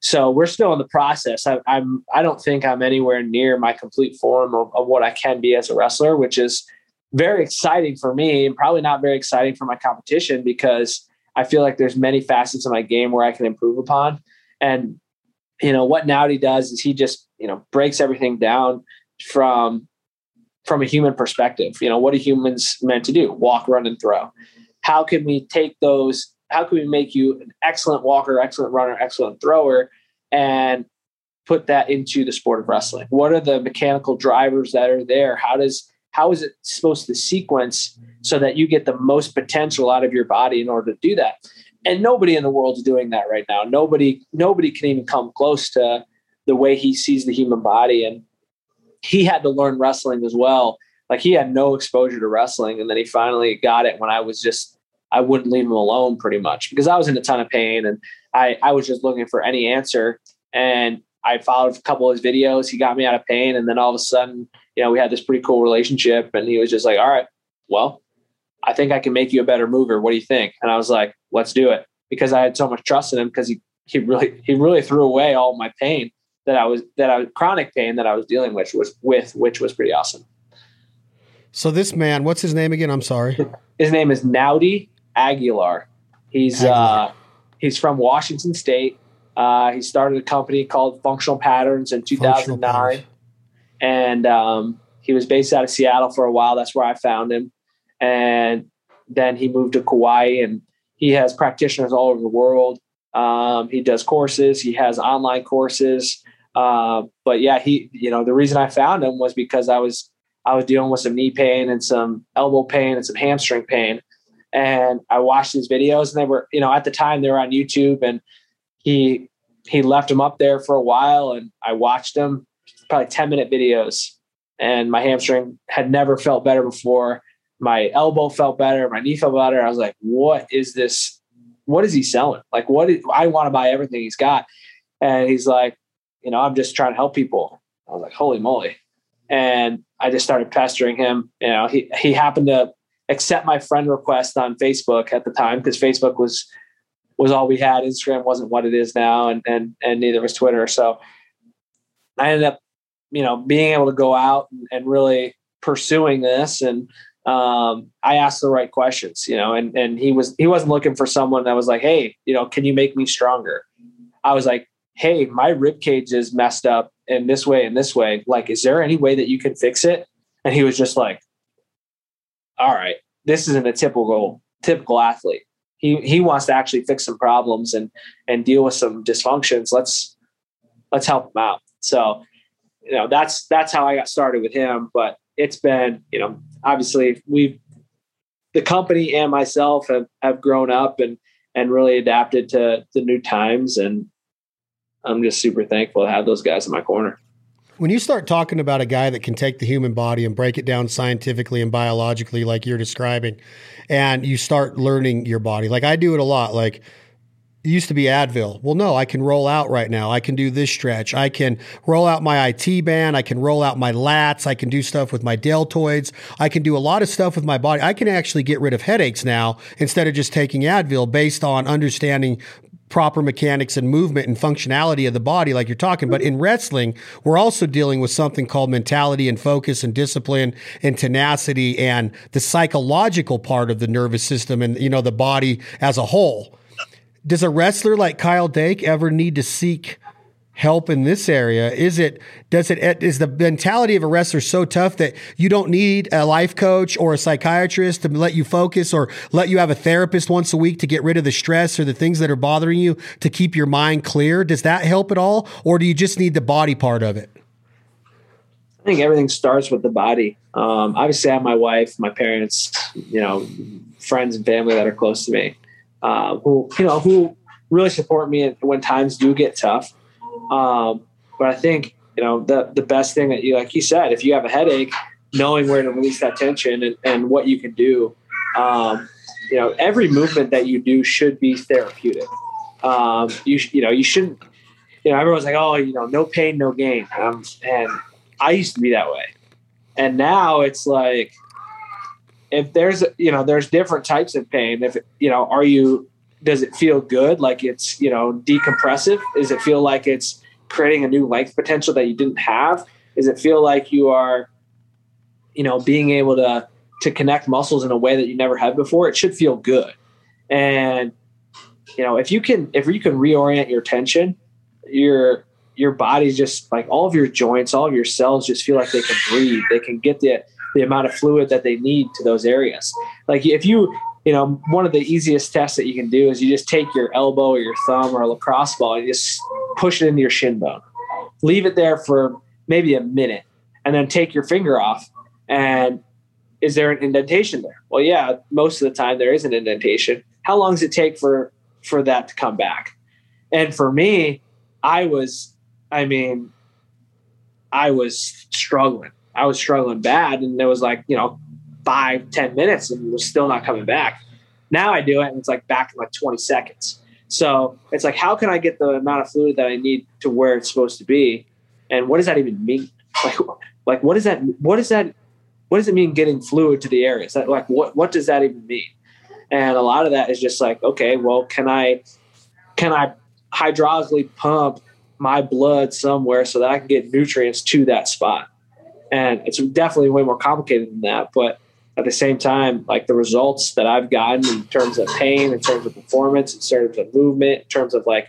So we're still in the process. I, I'm, I don't think I'm anywhere near my complete form of, of what I can be as a wrestler, which is very exciting for me and probably not very exciting for my competition because I feel like there's many facets of my game where I can improve upon. And, you know, what Naudi does is he just, you know, breaks everything down from from a human perspective. You know, what are humans meant to do? Walk, run, and throw. How can we take those? How can we make you an excellent walker, excellent runner, excellent thrower, and put that into the sport of wrestling? What are the mechanical drivers that are there? How does how is it supposed to sequence so that you get the most potential out of your body in order to do that? And nobody in the world is doing that right now. Nobody nobody can even come close to the way he sees the human body and he had to learn wrestling as well. Like he had no exposure to wrestling, and then he finally got it when I was just I wouldn't leave him alone pretty much because I was in a ton of pain and I I was just looking for any answer. And I followed a couple of his videos. He got me out of pain, and then all of a sudden, you know, we had this pretty cool relationship. And he was just like, "All right, well, I think I can make you a better mover. What do you think? And I was like, let's do it because I had so much trust in him because he, he really, he really threw away all my pain that I was, that I was chronic pain that I was dealing with was with, which was pretty awesome. So this man, what's his name again? I'm sorry. His name is Naudi Aguilar. He's, Aguilar. uh, he's from Washington state. Uh, he started a company called Functional Patterns in 2009 Patterns. and um, he was based out of Seattle for a while. That's where I found him, and then he moved to Kauai, and he has practitioners all over the world. Um, he does courses, he has online courses, uh, but yeah, he, you know, the reason I found him was because I was I was dealing with some knee pain and some elbow pain and some hamstring pain, and I watched his videos, and they were, you know, at the time they were on YouTube, and he he left them up there for a while, and I watched them, probably ten minute videos and my hamstring had never felt better before. My elbow felt better, my knee felt better. I was like, what is this? What is he selling? Like, what is, I want to buy everything he's got. And he's like, you know, I'm just trying to help people. I was like, holy moly. And I just started pestering him. You know, he, he happened to accept my friend request on Facebook at the time because Facebook was, was all we had. Instagram wasn't what it is now. And, and, and neither was Twitter. So I ended up you know, being able to go out and, and really pursuing this. And um, I asked the right questions, you know, and, and he was, he wasn't looking for someone that was like, Hey, you know, can you make me stronger? I was like, Hey, my rib cage is messed up in this way and this way. Like, is there any way that you can fix it? And he was just like, all right, this isn't a typical, typical athlete. He, he wants to actually fix some problems and, and deal with some dysfunctions. Let's, let's help him out. So, you know that's that's how I got started with him. But it's been you know obviously we've the company and myself have have grown up and and really adapted to the new times and I'm just super thankful to have those guys in my corner. When you start talking about a guy that can take the human body and break it down scientifically and biologically, like you're describing, and you start learning your body, like I do it a lot, like it used to be Advil. Well, no, I can roll out right now. I can do this stretch. I can roll out my IT band. I can roll out my lats. I can do stuff with my deltoids. I can do a lot of stuff with my body. I can actually get rid of headaches now instead of just taking Advil based on understanding proper mechanics and movement and functionality of the body, like you're talking. But in mm-hmm. wrestling, we're also dealing with something called mentality and focus and discipline and tenacity and the psychological part of the nervous system and, you know, the body as a whole does a wrestler like Kyle Dake ever need to seek help in this area? Is it does it is the mentality of a wrestler so tough that you don't need a life coach or a psychiatrist to let you focus or let you have a therapist once a week to get rid of the stress or the things that are bothering you to keep your mind clear? Does that help at all or do you just need the body part of it? I think everything starts with the body. Um, obviously, I have my wife, my parents, you know, friends and family that are close to me uh, who you know who really support me when times do get tough. Um, but I think you know the the best thing that you like you said, if you have a headache, knowing where to release that tension and, and what you can do. Um, you know, every movement that you do should be therapeutic. Um, you you know you shouldn't. You know, everyone's like, oh, you know, no pain, no gain. Um, and I used to be that way, and now it's like if there's you know there's different types of pain if you know are you does it feel good? Like it's you know decompressive? Does it feel like it's creating a new length potential that you didn't have? Does it feel like you are you know being able to to connect muscles in a way that you never had before? It should feel good. And you know if you can if you can reorient your tension your your body's just like all of your joints all of your cells just feel like they can breathe. They can get the the amount of fluid that they need to those areas. Like if you, you know, one of the easiest tests that you can do is you just take your elbow or your thumb or a lacrosse ball and you just push it into your shin bone. Leave it there for maybe a minute and then take your finger off and is there an indentation there? Well, yeah, most of the time there is an indentation. How long does it take for for that to come back? And for me, I was, I mean, I was struggling. I was struggling bad, and it was like you know five ten minutes, and was still not coming back. Now I do it, and it's like back in like twenty seconds. So it's like, how can I get the amount of fluid that I need to where it's supposed to be, and what does that even mean? Like, like what is that? What is that? what does it mean getting fluid to the areas? That like what what does that even mean? And a lot of that is just like, okay, well, can I can I hydraulically pump my blood somewhere so that I can get nutrients to that spot? And it's definitely way more complicated than that. But at the same time, like the results that I've gotten in terms of pain, in terms of performance, in terms of movement, in terms of like,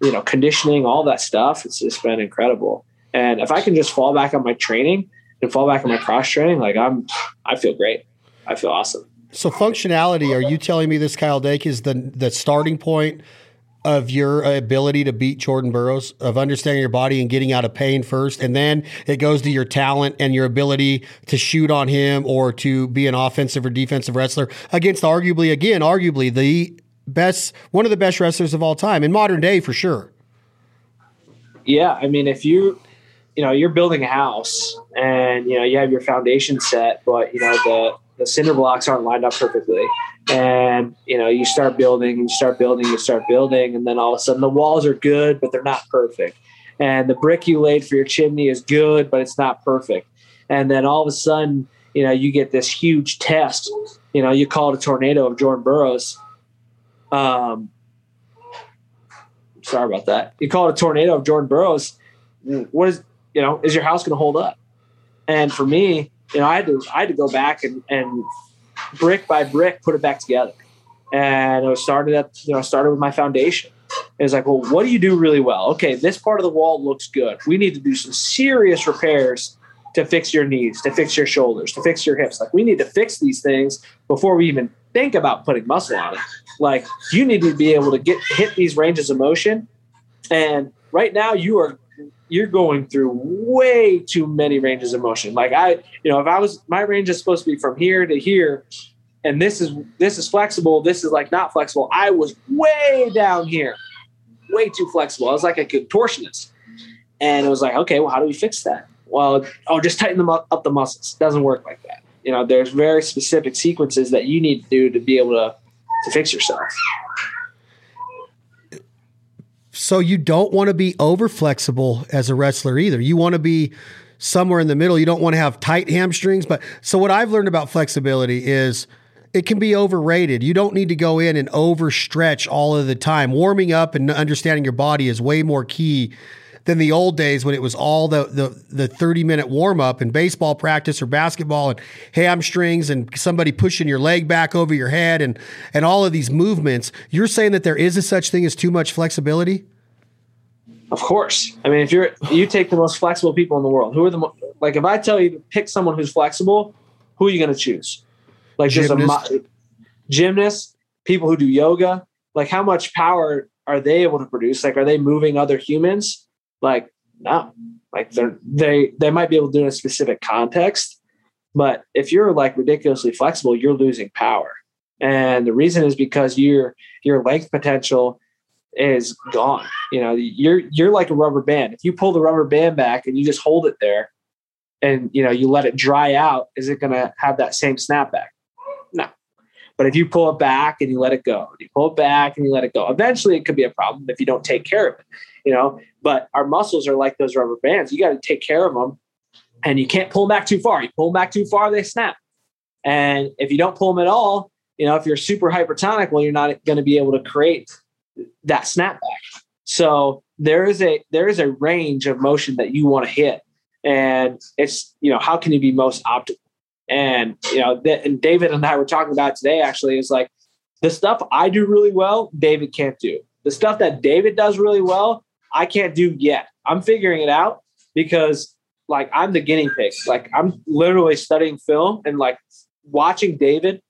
you know, conditioning, all that stuff, it's just been incredible. And if I can just fall back on my training and fall back on my cross training, like I'm, I feel great. I feel awesome. So functionality, are you telling me this Kyle Dake is the the starting point of your ability to beat Jordan Burroughs, of understanding your body and getting out of pain first, and then it goes to your talent and your ability to shoot on him or to be an offensive or defensive wrestler against arguably, again, arguably the best, one of the best wrestlers of all time in modern day for sure. Yeah, I mean, if you, you know, you're building a house and you know you have your foundation set, but you know the the cinder blocks aren't lined up perfectly. And you know you start building you start building you start building and then all of a sudden the walls are good but they're not perfect. And the brick you laid for your chimney is good but it's not perfect. And then all of a sudden you know you get this huge test. You know you call it a tornado of jordan burroughs. Um sorry about that. You call it a tornado of jordan burroughs. What is you know is your house going to hold up? And for me you know, I had to I had to go back and, and brick by brick put it back together. And I started at you know started with my foundation. It was like, well, what do you do really well? Okay, this part of the wall looks good. We need to do some serious repairs to fix your knees, to fix your shoulders, to fix your hips. Like we need to fix these things before we even think about putting muscle on it. Like you need to be able to get hit these ranges of motion. And right now you are you're going through way too many ranges of motion. Like I, you know, if I was my range is supposed to be from here to here, and this is this is flexible, this is like not flexible. I was way down here, way too flexible. I was like a contortionist, and it was like, okay, well, how do we fix that? Well, oh, just tighten them up, up the muscles. Doesn't work like that. You know, there's very specific sequences that you need to do to be able to to fix yourself. So you don't want to be over flexible as a wrestler either. You want to be somewhere in the middle. You don't want to have tight hamstrings. But so what I've learned about flexibility is it can be overrated. You don't need to go in and overstretch all of the time. Warming up and understanding your body is way more key than the old days when it was all the the, the 30 minute warm up and baseball practice or basketball and hamstrings and somebody pushing your leg back over your head and and all of these movements. You're saying that there is a such thing as too much flexibility? Of course. I mean, if you're you take the most flexible people in the world, who are the mo- like if I tell you to pick someone who's flexible, who are you going to choose? Like just Gymnast. a gymnast, people who do yoga, like how much power are they able to produce? Like are they moving other humans? Like no. Like they're they they might be able to do it in a specific context, but if you're like ridiculously flexible, you're losing power. And the reason is because your your length potential is gone. You know, you're you're like a rubber band. If you pull the rubber band back and you just hold it there and you know you let it dry out, is it gonna have that same snapback? No. But if you pull it back and you let it go, you pull it back and you let it go, eventually it could be a problem if you don't take care of it. You know, but our muscles are like those rubber bands. You got to take care of them and you can't pull them back too far. You pull them back too far, they snap. And if you don't pull them at all, you know, if you're super hypertonic, well, you're not going to be able to create that snapback. So there is a there is a range of motion that you want to hit, and it's you know how can you be most optimal? And you know, th- and David and I were talking about today actually is like the stuff I do really well, David can't do. The stuff that David does really well, I can't do yet. I'm figuring it out because like I'm the guinea pig. Like I'm literally studying film and like watching David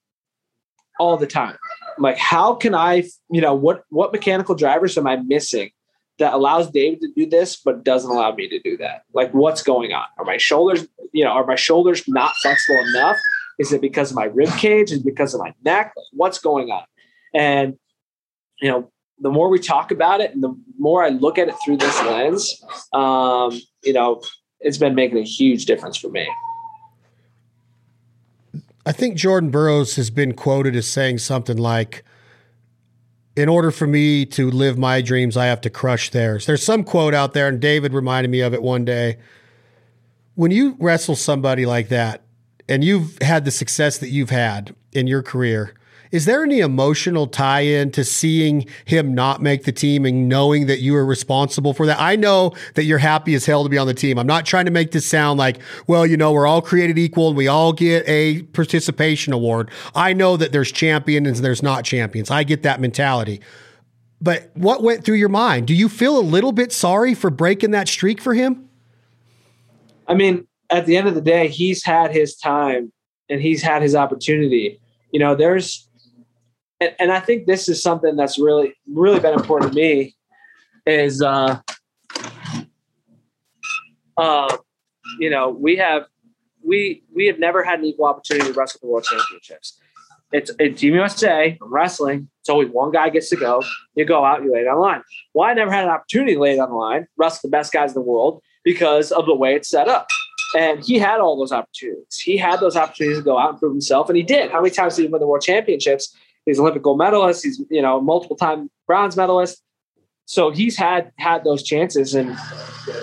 all the time. I'm like, how can I, you know, what what mechanical drivers am I missing that allows David to do this but doesn't allow me to do that? Like, what's going on? Are my shoulders, you know, are my shoulders not flexible enough? Is it because of my rib cage? Is because of my neck? Like, what's going on? And you know, the more we talk about it and the more I look at it through this lens, um, you know, it's been making a huge difference for me. I think Jordan Burroughs has been quoted as saying something like, in order for me to live my dreams, I have to crush theirs. There's some quote out there, and David reminded me of it one day. When you wrestle somebody like that, and you've had the success that you've had in your career, is there any emotional tie in to seeing him not make the team and knowing that you are responsible for that? I know that you're happy as hell to be on the team. I'm not trying to make this sound like, well, you know, we're all created equal and we all get a participation award. I know that there's champions and there's not champions. I get that mentality. But what went through your mind? Do you feel a little bit sorry for breaking that streak for him? I mean, at the end of the day, he's had his time and he's had his opportunity. You know, there's and, and I think this is something that's really, really been important to me is, uh, uh, you know, we have, we, we have never had an equal opportunity to wrestle the world championships. It's, it's Team USA wrestling. It's always one guy gets to go. You go out, you lay it on the line. Well, I never had an opportunity to lay it on the line, wrestle the best guys in the world because of the way it's set up. And he had all those opportunities. He had those opportunities to go out and prove himself, and he did. How many times did he win the world championships? He's Olympic gold medalist. He's you know multiple time bronze medalist. So he's had had those chances, and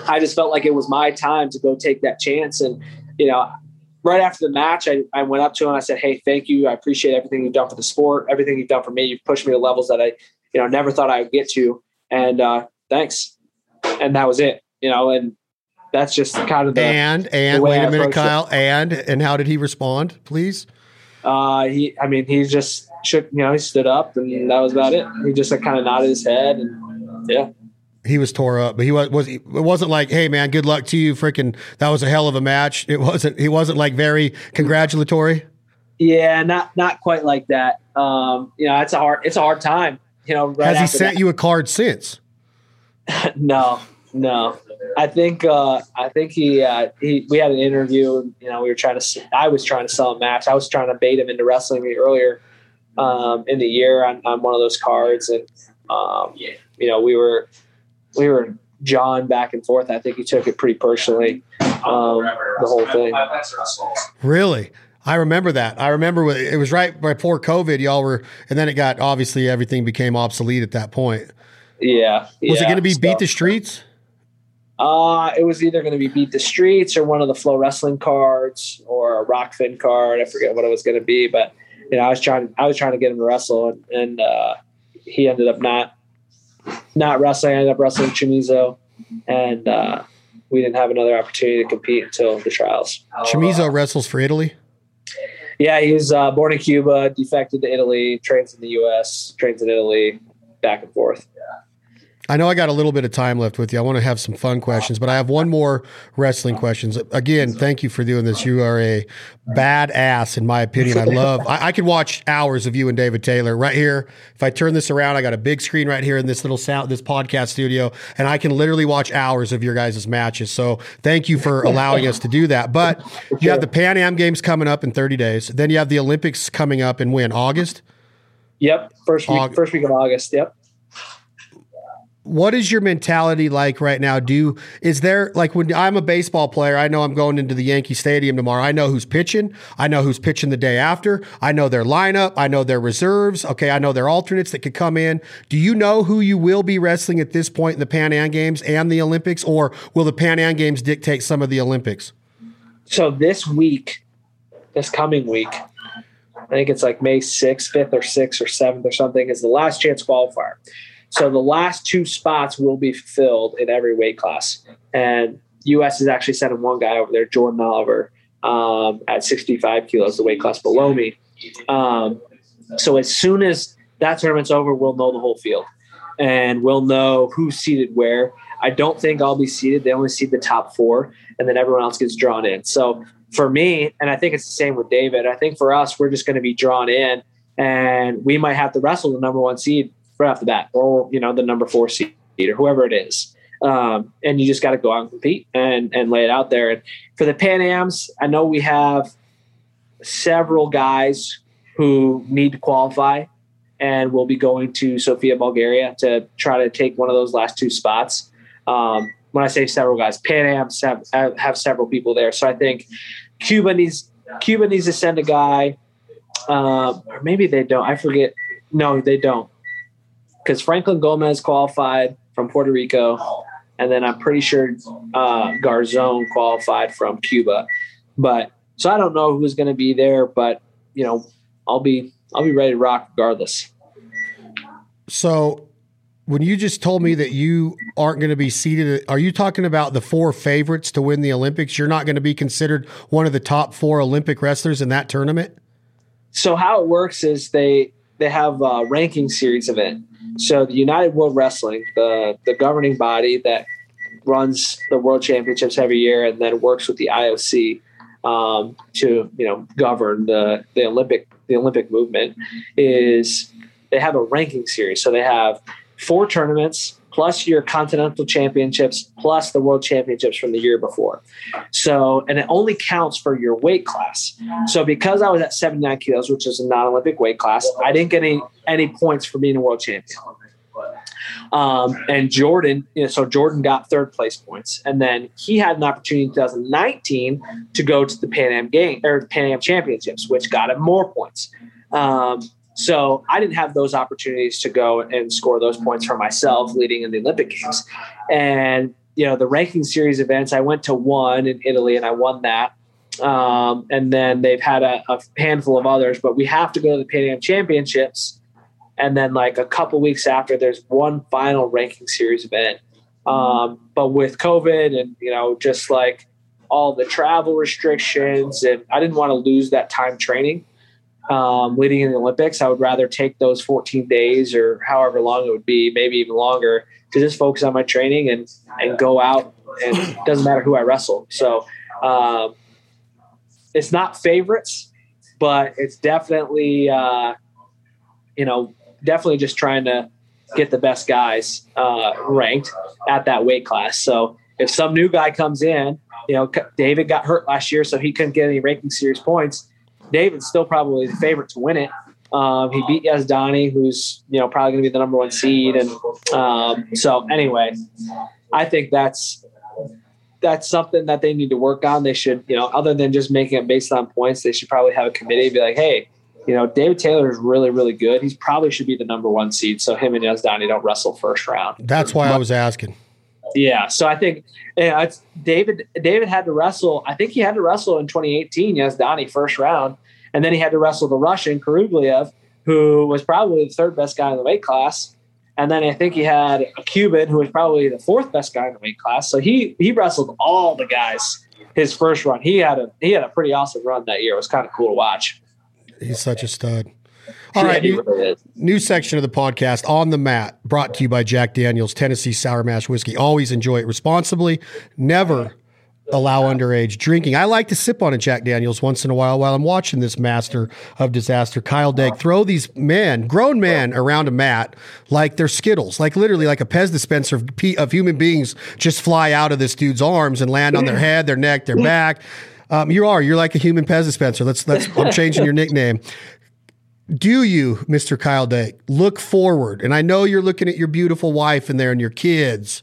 I just felt like it was my time to go take that chance. And you know, right after the match, I, I went up to him. I said, "Hey, thank you. I appreciate everything you've done for the sport. Everything you've done for me. You've pushed me to levels that I you know never thought I would get to. And uh, thanks." And that was it. You know, and that's just kind of the and and the wait a minute, approach it. Kyle. And and how did he respond? Please. Uh, he, I mean, he's just shook, you know, he stood up and that was about it. He just like, kind of nodded his head and yeah. he was tore up, but he was was it wasn't like, hey man, good luck to you, freaking that was a hell of a match. It wasn't he wasn't like very congratulatory. Yeah, not not quite like that. Um, you know, it's a hard it's a hard time. You know, right Has he sent that. you a card since? no, no. I think uh, I think he uh, he we had an interview. You know, we were trying to. I was trying to sell him Max. I was trying to bait him into wrestling me earlier um, in the year on, on one of those cards, and um, you know, we were we were John back and forth. I think he took it pretty personally. Um, the whole thing. Really? I remember that. I remember it was right before COVID. Y'all were, and then it got obviously everything became obsolete at that point. Yeah. Was it going to be So, beat the streets? Uh, it was either going to be beat the streets or one of the FloWrestling cards or a Rokfin card. I forget what it was going to be, but you know, I was trying. I was trying to get him to wrestle, and, and uh, he ended up not not wrestling. I ended up wrestling Chamizo, and uh, we didn't have another opportunity to compete until the trials. Chamizo wrestles for Italy. Yeah, he's uh, born in Cuba, defected to Italy, trains in the U.S., trains in Italy, back and forth. I know I got a little bit of time left with you. I want to have some fun questions, but I have one more wrestling questions. Again, thank you for doing this. You are a badass, in my opinion. I love. I, I could watch hours of you and David Taylor right here. If I turn this around, I got a big screen right here in this little sound, this podcast studio, and I can literally watch hours of your guys' matches. So thank you for allowing us to do that. But you have the Pan Am Games coming up in 30 days. Then you have the Olympics coming up in when August. Yep, first week, Aug- first week of August. Yep. What is your mentality like right now? Do is there like when I'm a baseball player, I know I'm going into the Yankee Stadium tomorrow. I know who's pitching. I know who's pitching the day after. I know their lineup. I know their reserves. Okay, I know their alternates that could come in. Do you know who you will be wrestling at this point in the Pan Am Games and the Olympics, or will the Pan Am Games dictate some of the Olympics? so this week, this coming week, I think it's like May 6th, 5th, or 6th, or 7th, or something, is the last chance qualifier. So the last two spots will be filled in every weight class. And US is actually sending one guy over there, Jordan Oliver, um, at 65 kilos, the weight class below me. Um, so as soon as that tournament's over, we'll know the whole field and we'll know who's seated where. I don't think I'll be seated. They only seed the top four, and then everyone else gets drawn in. So for me, and I think it's the same with David, I think for us, we're just going to be drawn in, and we might have to wrestle the number one seed right off the bat, or you know the number four seed, or whoever it is. Um, and you just got to go out and compete and and lay it out there. And for the Pan Am's, I know we have several guys who need to qualify and we'll be going to Sofia, Bulgaria to try to take one of those last two spots. Um, when I say several guys, Pan Am's have, have several people there. So I think Cuba needs Cuba needs to send a guy, um, or maybe they don't. I forget. No, they don't, because Franklin Gomez qualified from Puerto Rico, and then I'm pretty sure uh, Garzón qualified from Cuba. But So I don't know who's going to be there, but you know, I'll be I'll be ready to rock regardless. So when you just told me that you aren't going to be seated, are you talking about the four favorites to win the Olympics? You're not going to be considered one of the top four Olympic wrestlers in that tournament? So how it works is they they have a ranking series event. So the United World Wrestling, the the governing body that runs the World Championships every year, and then works with the IOC um, to you know govern the the Olympic the Olympic movement, is they have a ranking series. So they have four tournaments plus your continental championships plus the world championships from the year before. So, and it only counts for your weight class. So, because I was at 79 kilos, which is a non-Olympic weight class, I didn't get any any points for being a world champion. Um, and Jordan, you know, so Jordan got third place points, and then he had an opportunity in 2019 to go to the Pan Am game or Pan Am Championships, which got him more points. Um, so I didn't have those opportunities to go and score those points for myself leading in the Olympic Games. And, you know, the ranking series events, I went to one in Italy and I won that. Um, and then they've had a, a, handful of others, but we have to go to the Pan Am Championships. And then, like a couple weeks after, there's one final ranking series event. Um, but with COVID and, you know, just like all the travel restrictions, and I didn't want to lose that time training um, leading in the Olympics, I would rather take those 14 days or however long it would be, maybe even longer, to just focus on my training and and go out. And it doesn't matter who I wrestle. So um, it's not favorites, but it's definitely uh, you know definitely just trying to get the best guys uh, ranked at that weight class. So if some new guy comes in, you know, David got hurt last year, so he couldn't get any ranking series points David's still probably the favorite to win it. Um, he beat Yazdani, who's you know probably going to be the number one seed, and um, so anyway, I think that's that's something that they need to work on. They should, you know, other than just making it based on points, they should probably have a committee be like, hey, you know, David Taylor is really, really good. He probably should be the number one seed. So him and Yazdani don't wrestle first round. That's why I was asking. Yeah. So I think it's David. David had to wrestle. I think he had to wrestle in 2018. Yazdani first round, and then he had to wrestle the Russian Kurugliev, who was probably the third best guy in the weight class. And then I think he had a Cuban who was probably the fourth best guy in the weight class. So he he wrestled all the guys his first run. He had a he had a pretty awesome run that year. It was kind of cool to watch. He's such a stud. All right, new, new, section of the podcast on the mat, brought to you by Jack Daniels Tennessee Sour Mash Whiskey. Always enjoy it responsibly. Never allow underage drinking. I like to sip on a Jack Daniels once in a while while I'm watching this master of disaster, Kyle Dake, throw these men, grown men, around a mat like they're Skittles, like literally like a Pez dispenser of, of human beings just fly out of this dude's arms and land on their head, their neck, their back. Um, you are. You're like a human Pez dispenser. Let's let's. I'm changing your nickname do you, Mr. Kyle Dake, look forward? And I know you're looking at your beautiful wife in there and your kids.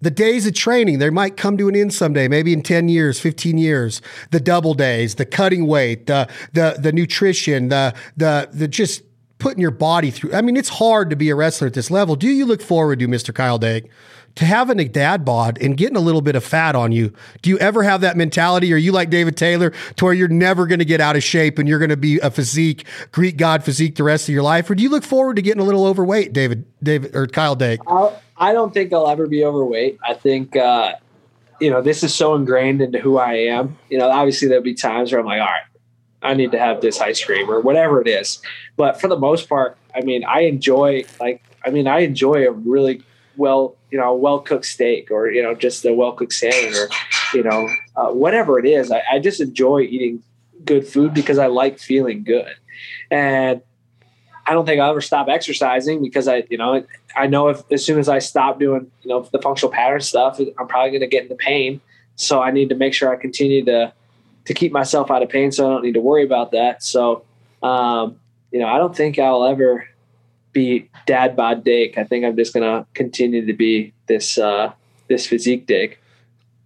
The days of training, they might come to an end someday, maybe in 10 years, 15 years. The double days, the cutting weight, the the the nutrition, the the the just putting your body through. I mean, it's hard to be a wrestler at this level. Do you look forward to, Mr. Kyle Dake, to having a dad bod and getting a little bit of fat on you. Do you ever have that mentality? Are you like David Taylor to where you're never going to get out of shape and you're going to be a physique, Greek god physique the rest of your life? Or do you look forward to getting a little overweight, David, David or Kyle Dake? I don't think I'll ever be overweight. I think, uh, you know, this is so ingrained into who I am. You know, obviously there'll be times where I'm like, all right, I need to have this ice cream or whatever it is. But for the most part, I mean, I enjoy like, I mean, I enjoy a really well you know, well cooked steak or, you know, just a well cooked salmon or, you know, uh, whatever it is. I, I just enjoy eating good food because I like feeling good. And I don't think I'll ever stop exercising because I, you know, I know if as soon as I stop doing, you know, the functional pattern stuff, I'm probably going to get into pain. So I need to make sure I continue to to keep myself out of pain, so I don't need to worry about that. So, um, you know, I don't think I'll ever be dad bod Dake. I think I'm just gonna continue to be this uh, this physique Dake.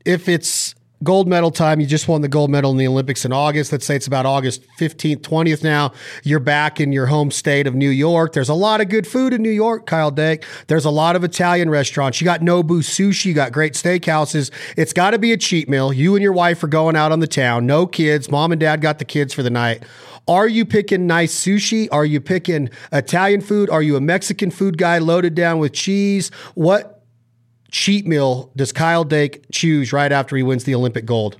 If it's gold medal time. You just won the gold medal in the Olympics in August. Let's say it's about August 15th, 20th now. You're back in your home state of New York. There's a lot of good food in New York, Kyle Dake. There's a lot of Italian restaurants. You got Nobu Sushi, you got great steakhouses. It's got to be a cheat meal. You and your wife are going out on the town. No kids. Mom and dad got the kids for the night. Are you picking nice sushi? Are you picking Italian food? Are you a Mexican food guy loaded down with cheese? What cheat meal does Kyle Dake choose right after he wins the Olympic gold?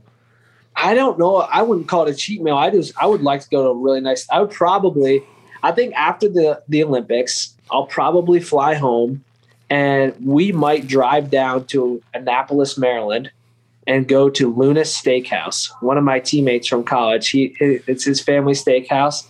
I don't know. I wouldn't call it a cheat meal. I just I would like to go to a really nice. I would probably. I think after the the Olympics, I'll probably fly home, and we might drive down to Annapolis, Maryland, and go to Lewnes' Steakhouse. One of my teammates from college. He it's his family steakhouse.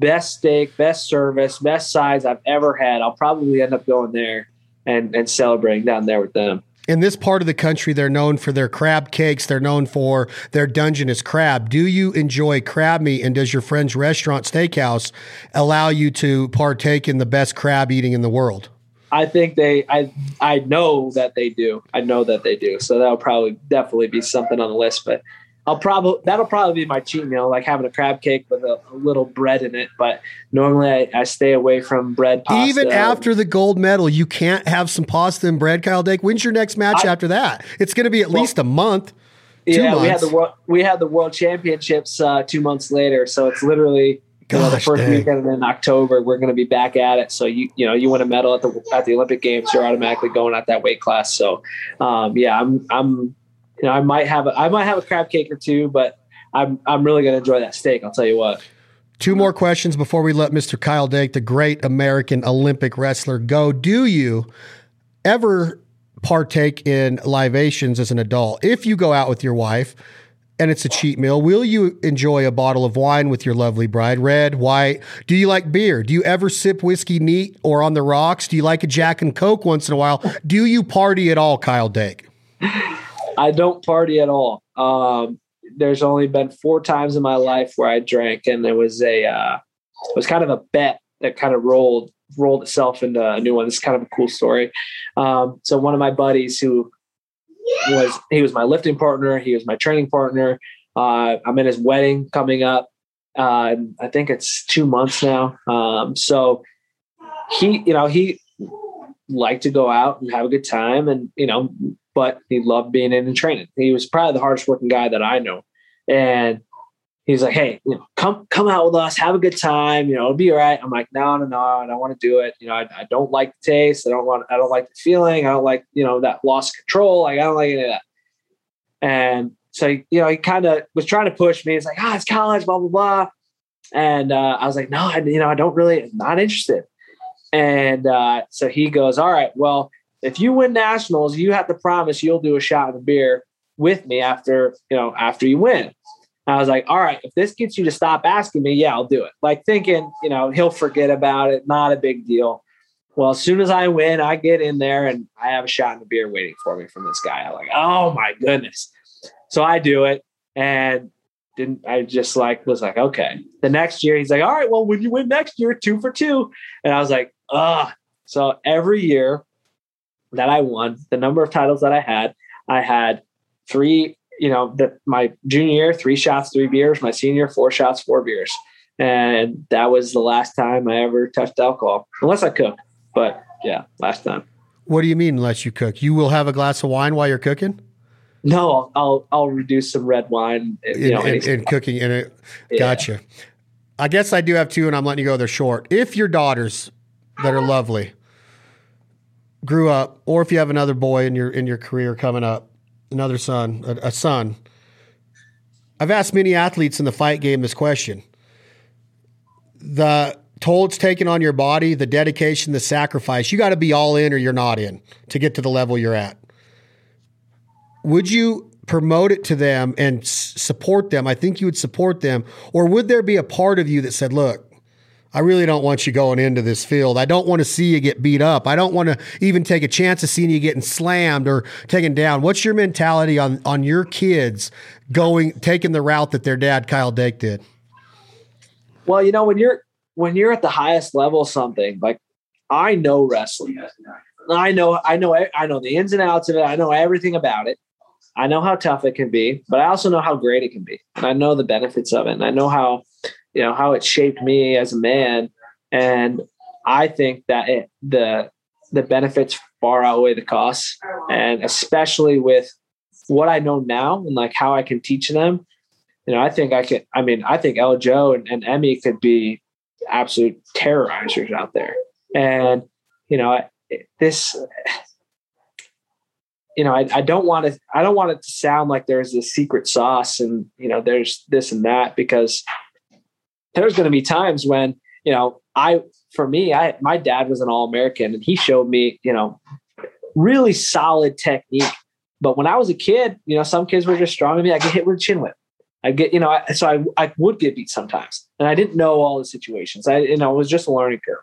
Best steak, best service, best size I've ever had. I'll probably end up going there and and celebrating down there with them. In this part of the country, they're known for their crab cakes. They're known for their Dungeness crab. Do you enjoy crab meat? And does your friend's restaurant steakhouse allow you to partake in the best crab eating in the world? I think they, I, I know that they do. I know that they do. So that'll probably definitely be something on the list. But I'll probably that'll probably be my cheat meal, like having a crab cake with a, a little bread in it. But normally I, I, stay away from bread. Pasta. Even after the gold medal, you can't have some pasta and bread, Kyle Dake. When's your next match I, after that? It's going to be at well, least a month. Yeah, months. we had the world we had the world championships uh, two months later, so it's literally Gosh, you know, the first dang. weekend in October. We're going to be back at it. So you you know you win a medal at the at the Olympic Games, you're automatically going at that weight class. So um, yeah, I'm I'm you know, I might have a, I might have a crab cake or two, but I'm I'm really going to enjoy that steak. I'll tell you what. Two more questions before we let Mr. Kyle Dake, the great American Olympic wrestler, go. Do you ever partake in libations as an adult? If you go out with your wife and it's a cheat meal, will you enjoy a bottle of wine with your lovely bride? Red, white? Do you like beer? Do you ever sip whiskey neat or on the rocks? Do you like a Jack and Coke once in a while? Do you party at all, Kyle Dake? I don't party at all. Um, there's only been four times in my life where I drank, and it was a uh, it was kind of a bet that kind of rolled rolled itself into a new one. It's kind of a cool story. Um, so one of my buddies who was he was my lifting partner, he was my training partner. Uh, I'm in his wedding coming up. Uh, I think it's two months now. Um, so he, you know, he liked to go out and have a good time, and you know, but he loved being in and training. He was probably the hardest working guy that I know. And he's like, Hey, you know, come, come out with us, have a good time. You know, it'll be all right. I'm like, no, no, no, I don't want to do it. You know, I, I don't like the taste. I don't want, I don't like the feeling. I don't like, you know, that lost control. Like, I don't like any of that. And so, you know, he kind of was trying to push me. He's like, ah, oh, it's college, blah, blah, blah. And uh, I was like, no, I, you know, I don't really, not interested. And uh, so he goes, all right, well, if you win nationals, you have to promise you'll do a shot of a beer with me after, you know, after you win. I was like, all right, if this gets you to stop asking me, yeah, I'll do it. Like thinking, you know, he'll forget about it, not a big deal. Well, as soon as I win, I get in there and I have a shot of beer waiting for me from this guy. I'm like, oh my goodness. So I do it and didn't I just like was like, okay. The next year he's like, all right, well, when you win next year, two for two. And I was like, ah. So every year that I won, the number of titles that I had, I had three, you know, the, my junior year, three shots, three beers, my senior, four shots, four beers. And that was the last time I ever touched alcohol, unless I cook. But yeah, last time. What do you mean, unless you cook? You will have a glass of wine while you're cooking? No, I'll I'll, I'll reduce some red wine. You in, know, in, in cooking in it. Yeah. Gotcha. I guess I do have two, and I'm letting you go. They're short. If your daughters that are lovely grew up, or if you have another boy in your in your career coming up, another son, a, a son. I've asked many athletes in the fight game this question. The toll it's taken on your body, the dedication, the sacrifice, you got to be all in or you're not in to get to the level you're at. Would you promote it to them and support them? I think you would support them. Or would there be a part of you that said, look, I really don't want you going into this field. I don't want to see you get beat up. I don't want to even take a chance of seeing you getting slammed or taken down. What's your mentality on on your kids going taking the route that their dad Kyle Dake did? Well, you know when you're when you're at the highest level, something like I know wrestling. I know I know I know the ins and outs of it. I know everything about it. I know how tough it can be, but I also know how great it can be. And I know the benefits of it. And I know how, you know, how it shaped me as a man. And I think that it, the the benefits far outweigh the costs. And especially with what I know now and like how I can teach them, you know, I think I could, I mean, I think El Joe and, and Emmy could be absolute terrorizers out there. And, you know, this, you know, I, I don't want to, I don't want it to sound like there's this secret sauce and, you know, there's this and that because there's going to be times when, you know, I, for me, I, my dad was an all American and he showed me, you know, really solid technique. But when I was a kid, you know, some kids were just stronger than me. I get hit with a chin whip. I get, you know, I, so I, I would get beat sometimes and I didn't know all the situations. I, you know, it was just a learning curve.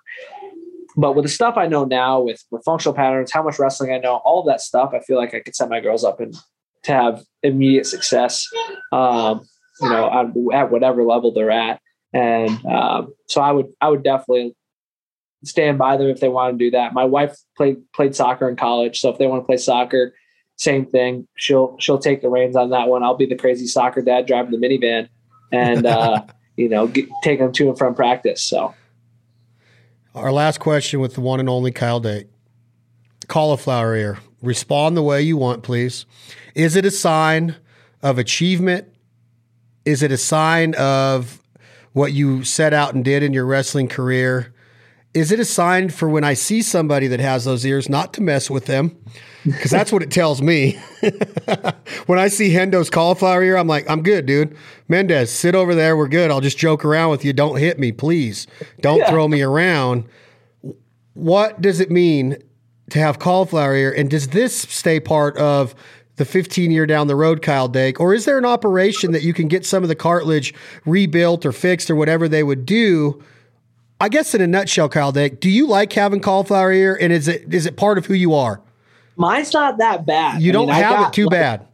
But with the stuff I know now with, with functional patterns, how much wrestling I know, all that stuff, I feel like I could set my girls up and to have immediate success, um, you know, at, whatever level they're at. And um, so I would, I would definitely stand by them if they want to do that. My wife played, played soccer in college. So if they want to play soccer, same thing. She'll, she'll take the reins on that one. I'll be the crazy soccer dad driving the minivan and, uh, you know, get, take them to and from practice. So, our last question with the one and only Kyle Dake. Cauliflower ear. Respond the way you want, please. Is it a sign of achievement? Is it a sign of what you set out and did in your wrestling career? Is it a sign for when I see somebody that has those ears not to mess with them? Because that's what it tells me. when I see Hendo's cauliflower ear, I'm like, I'm good, dude. Mendes, sit over there. We're good. I'll just joke around with you. Don't hit me, please. Don't yeah. throw me around. What does it mean to have cauliflower ear? And does this stay part of the 15 year down the road, Kyle Dake? Or is there an operation that you can get some of the cartilage rebuilt or fixed or whatever they would do? I guess in a nutshell, Kyle Dake, do you like having cauliflower ear? And is it is it part of who you are? Mine's not that bad. You I don't mean, have got, it too like, bad.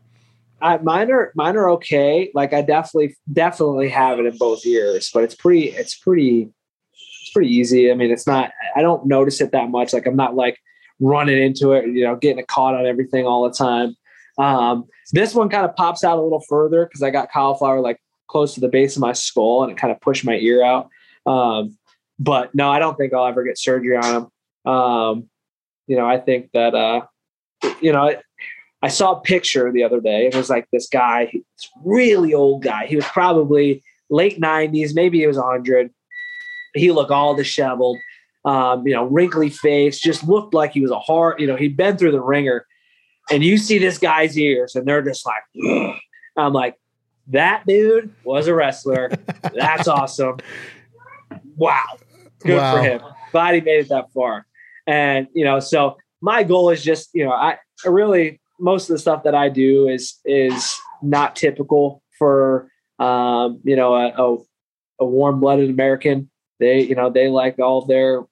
I, mine are mine are okay. Like I definitely definitely have it in both ears, but it's pretty it's pretty it's pretty easy. I mean, it's not. I don't notice it that much. Like I'm not like running into it, you know, getting it caught on everything all the time. Um, this one kind of pops out a little further because I got cauliflower like close to the base of my skull, and it kind of pushed my ear out. Um, but no, I don't think I'll ever get surgery on them. Um, you know, I think that uh, you know, I saw a picture the other day. It was like this guy, this really old guy. He was probably late 90s, maybe he was 100. He looked all disheveled, um, you know, wrinkly face, just looked like he was a hard, you know, he'd been through the ringer. And you see this guy's ears, and they're just like, Ugh. I'm like, that dude was a wrestler. That's awesome. Wow. Good wow. for him. Glad he made it that far. And, you know, so my goal is just you know I, really most of the stuff that I do is is not typical for um, you know a, a, a warm blooded American. They you know they like all their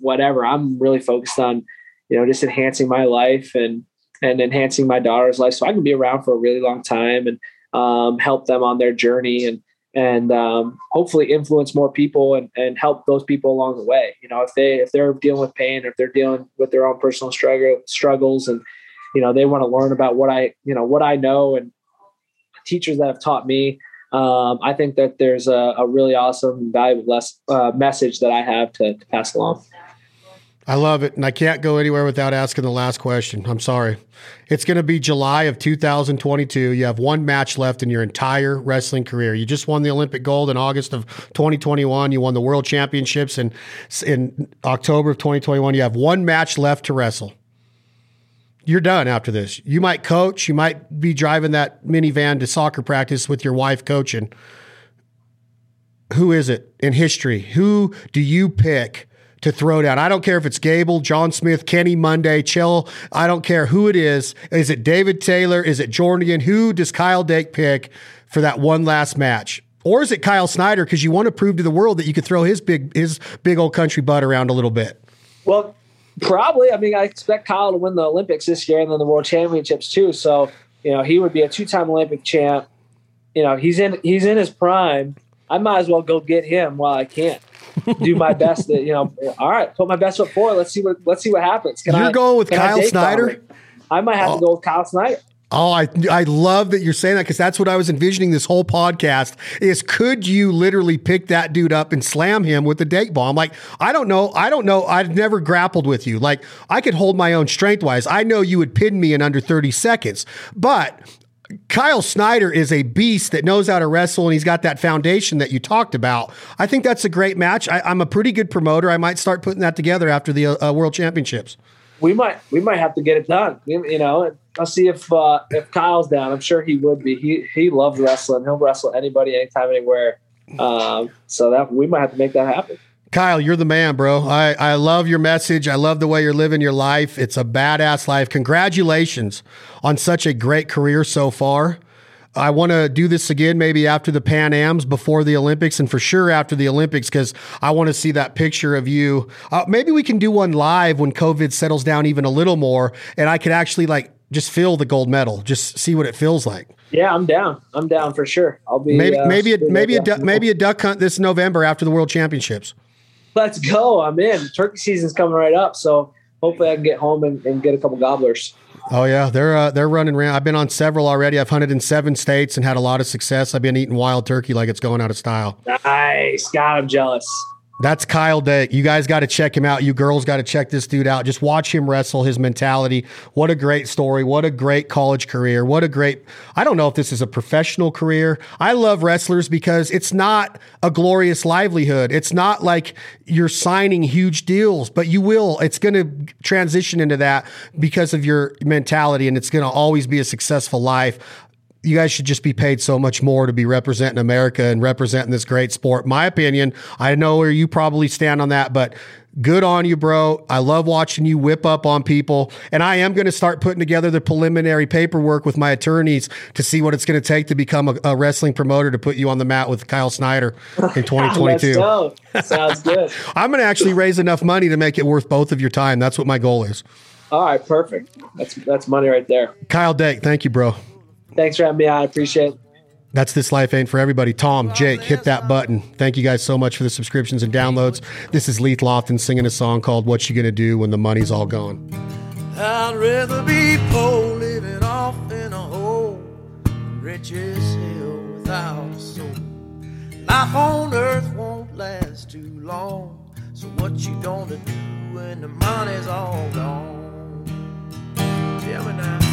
whatever. I'm really focused on you know just enhancing my life and and enhancing my daughter's life so I can be around for a really long time and um, help them on their journey and and um, hopefully influence more people and, and help those people along the way. You know, if they if they're dealing with pain or if they're dealing with their own personal struggle struggles and you know they want to learn about what I you know what I know and teachers that have taught me. Um, I think that there's a, a really awesome, valuable less, uh, message that I have to, to pass along. I love it. And I can't go anywhere without asking the last question. I'm sorry. It's going to be July of 2022. You have one match left in your entire wrestling career. You just won the Olympic gold in August of 2021. You won the world championships in, in October of 2021. You have one match left to wrestle. You're done after this. You might coach. You might be driving that minivan to soccer practice with your wife coaching. Who is it in history? Who do you pick? To throw down. I don't care if it's Gable, John Smith, Kenny Monday, Chill. I don't care who it is. Is it David Taylor? Is it Jordan? Who does Kyle Dake pick for that one last match? Or is it Kyle Snyder? Because you want to prove to the world that you could throw his big his big old country butt around a little bit. Well, probably. I mean, I expect Kyle to win the Olympics this year and then the World Championships too. So you know, he would be a two time Olympic champ. You know, he's in he's in his prime. I might as well go get him while I can do my best. To, you know, all right, put my best foot forward. Let's see what let's see what happens. Can You're I, going with Kyle Snyder. I might have oh. to go with Kyle Snyder. Oh, I I love that you're saying that because that's what I was envisioning this whole podcast is could you literally pick that dude up and slam him with the date bomb? I'm like, I don't know. I don't know. I've never grappled with you. Like I could hold my own strength wise. I know you would pin me in under 30 seconds. But Kyle Snyder is a beast that knows how to wrestle and he's got that foundation that you talked about. I think that's a great match. I, am a pretty good promoter. I might start putting that together after the uh, World Championships. We might we might have to get it done. You know, I'll see if uh, if Kyle's down. I'm sure he would be. He he loves wrestling. He'll wrestle anybody, anytime, anywhere. Um, so that we might have to make that happen. Kyle, you're the man, bro. I, I love your message. I love the way you're living your life. It's a badass life. Congratulations on such a great career so far. I want to do this again maybe after the Pan Ams, before the Olympics, and for sure after the Olympics because I want to see that picture of you. Uh, maybe we can do one live when COVID settles down even a little more, and I could actually like just feel the gold medal, just see what it feels like. Yeah, I'm down. I'm down for sure. I'll be maybe uh, maybe a, maybe a du- maybe a duck hunt this November after the World Championships let's go. I'm in. Turkey season's coming right up, so hopefully I can get home and, and get a couple gobblers. Oh yeah, they're uh, they're running around. I've been on several already. I've hunted in seven states and had a lot of success. I've been eating wild turkey like it's going out of style. Nice, God, I'm jealous. That's Kyle Dake. You guys got to check him out. You girls got to check this dude out. Just watch him wrestle, his mentality. What a great story. What a great college career. What a great, I don't know if this is a professional career. I love wrestlers because it's not a glorious livelihood. It's not like you're signing huge deals, but you will. It's going to transition into that because of your mentality and it's going to always be a successful life you guys should just be paid so much more to be representing America and representing this great sport. My opinion, I know where you probably stand on that, but good on you, bro. I love watching you whip up on people. And I am going to start putting together the preliminary paperwork with my attorneys to see what it's going to take to become a, a wrestling promoter to put you on the mat with Kyle Snyder in 2022. Sounds good. I'm going to actually raise enough money to make it worth both of your time. That's what my goal is. All right, perfect. That's that's money right there. Kyle Dake, thank you, bro. Thanks for having me on. I appreciate it. That's This Life Ain't For Everybody. Tom, Jake, hit that button. Thank you guys so much for the subscriptions and downloads. This is Leith Lofton singing a song called What You Gonna Do When the Money's All Gone. I'd rather be poor living off in a hole, rich as hell without a soul. Life on earth won't last too long, so what you gonna do when the money's all gone? Tell me now.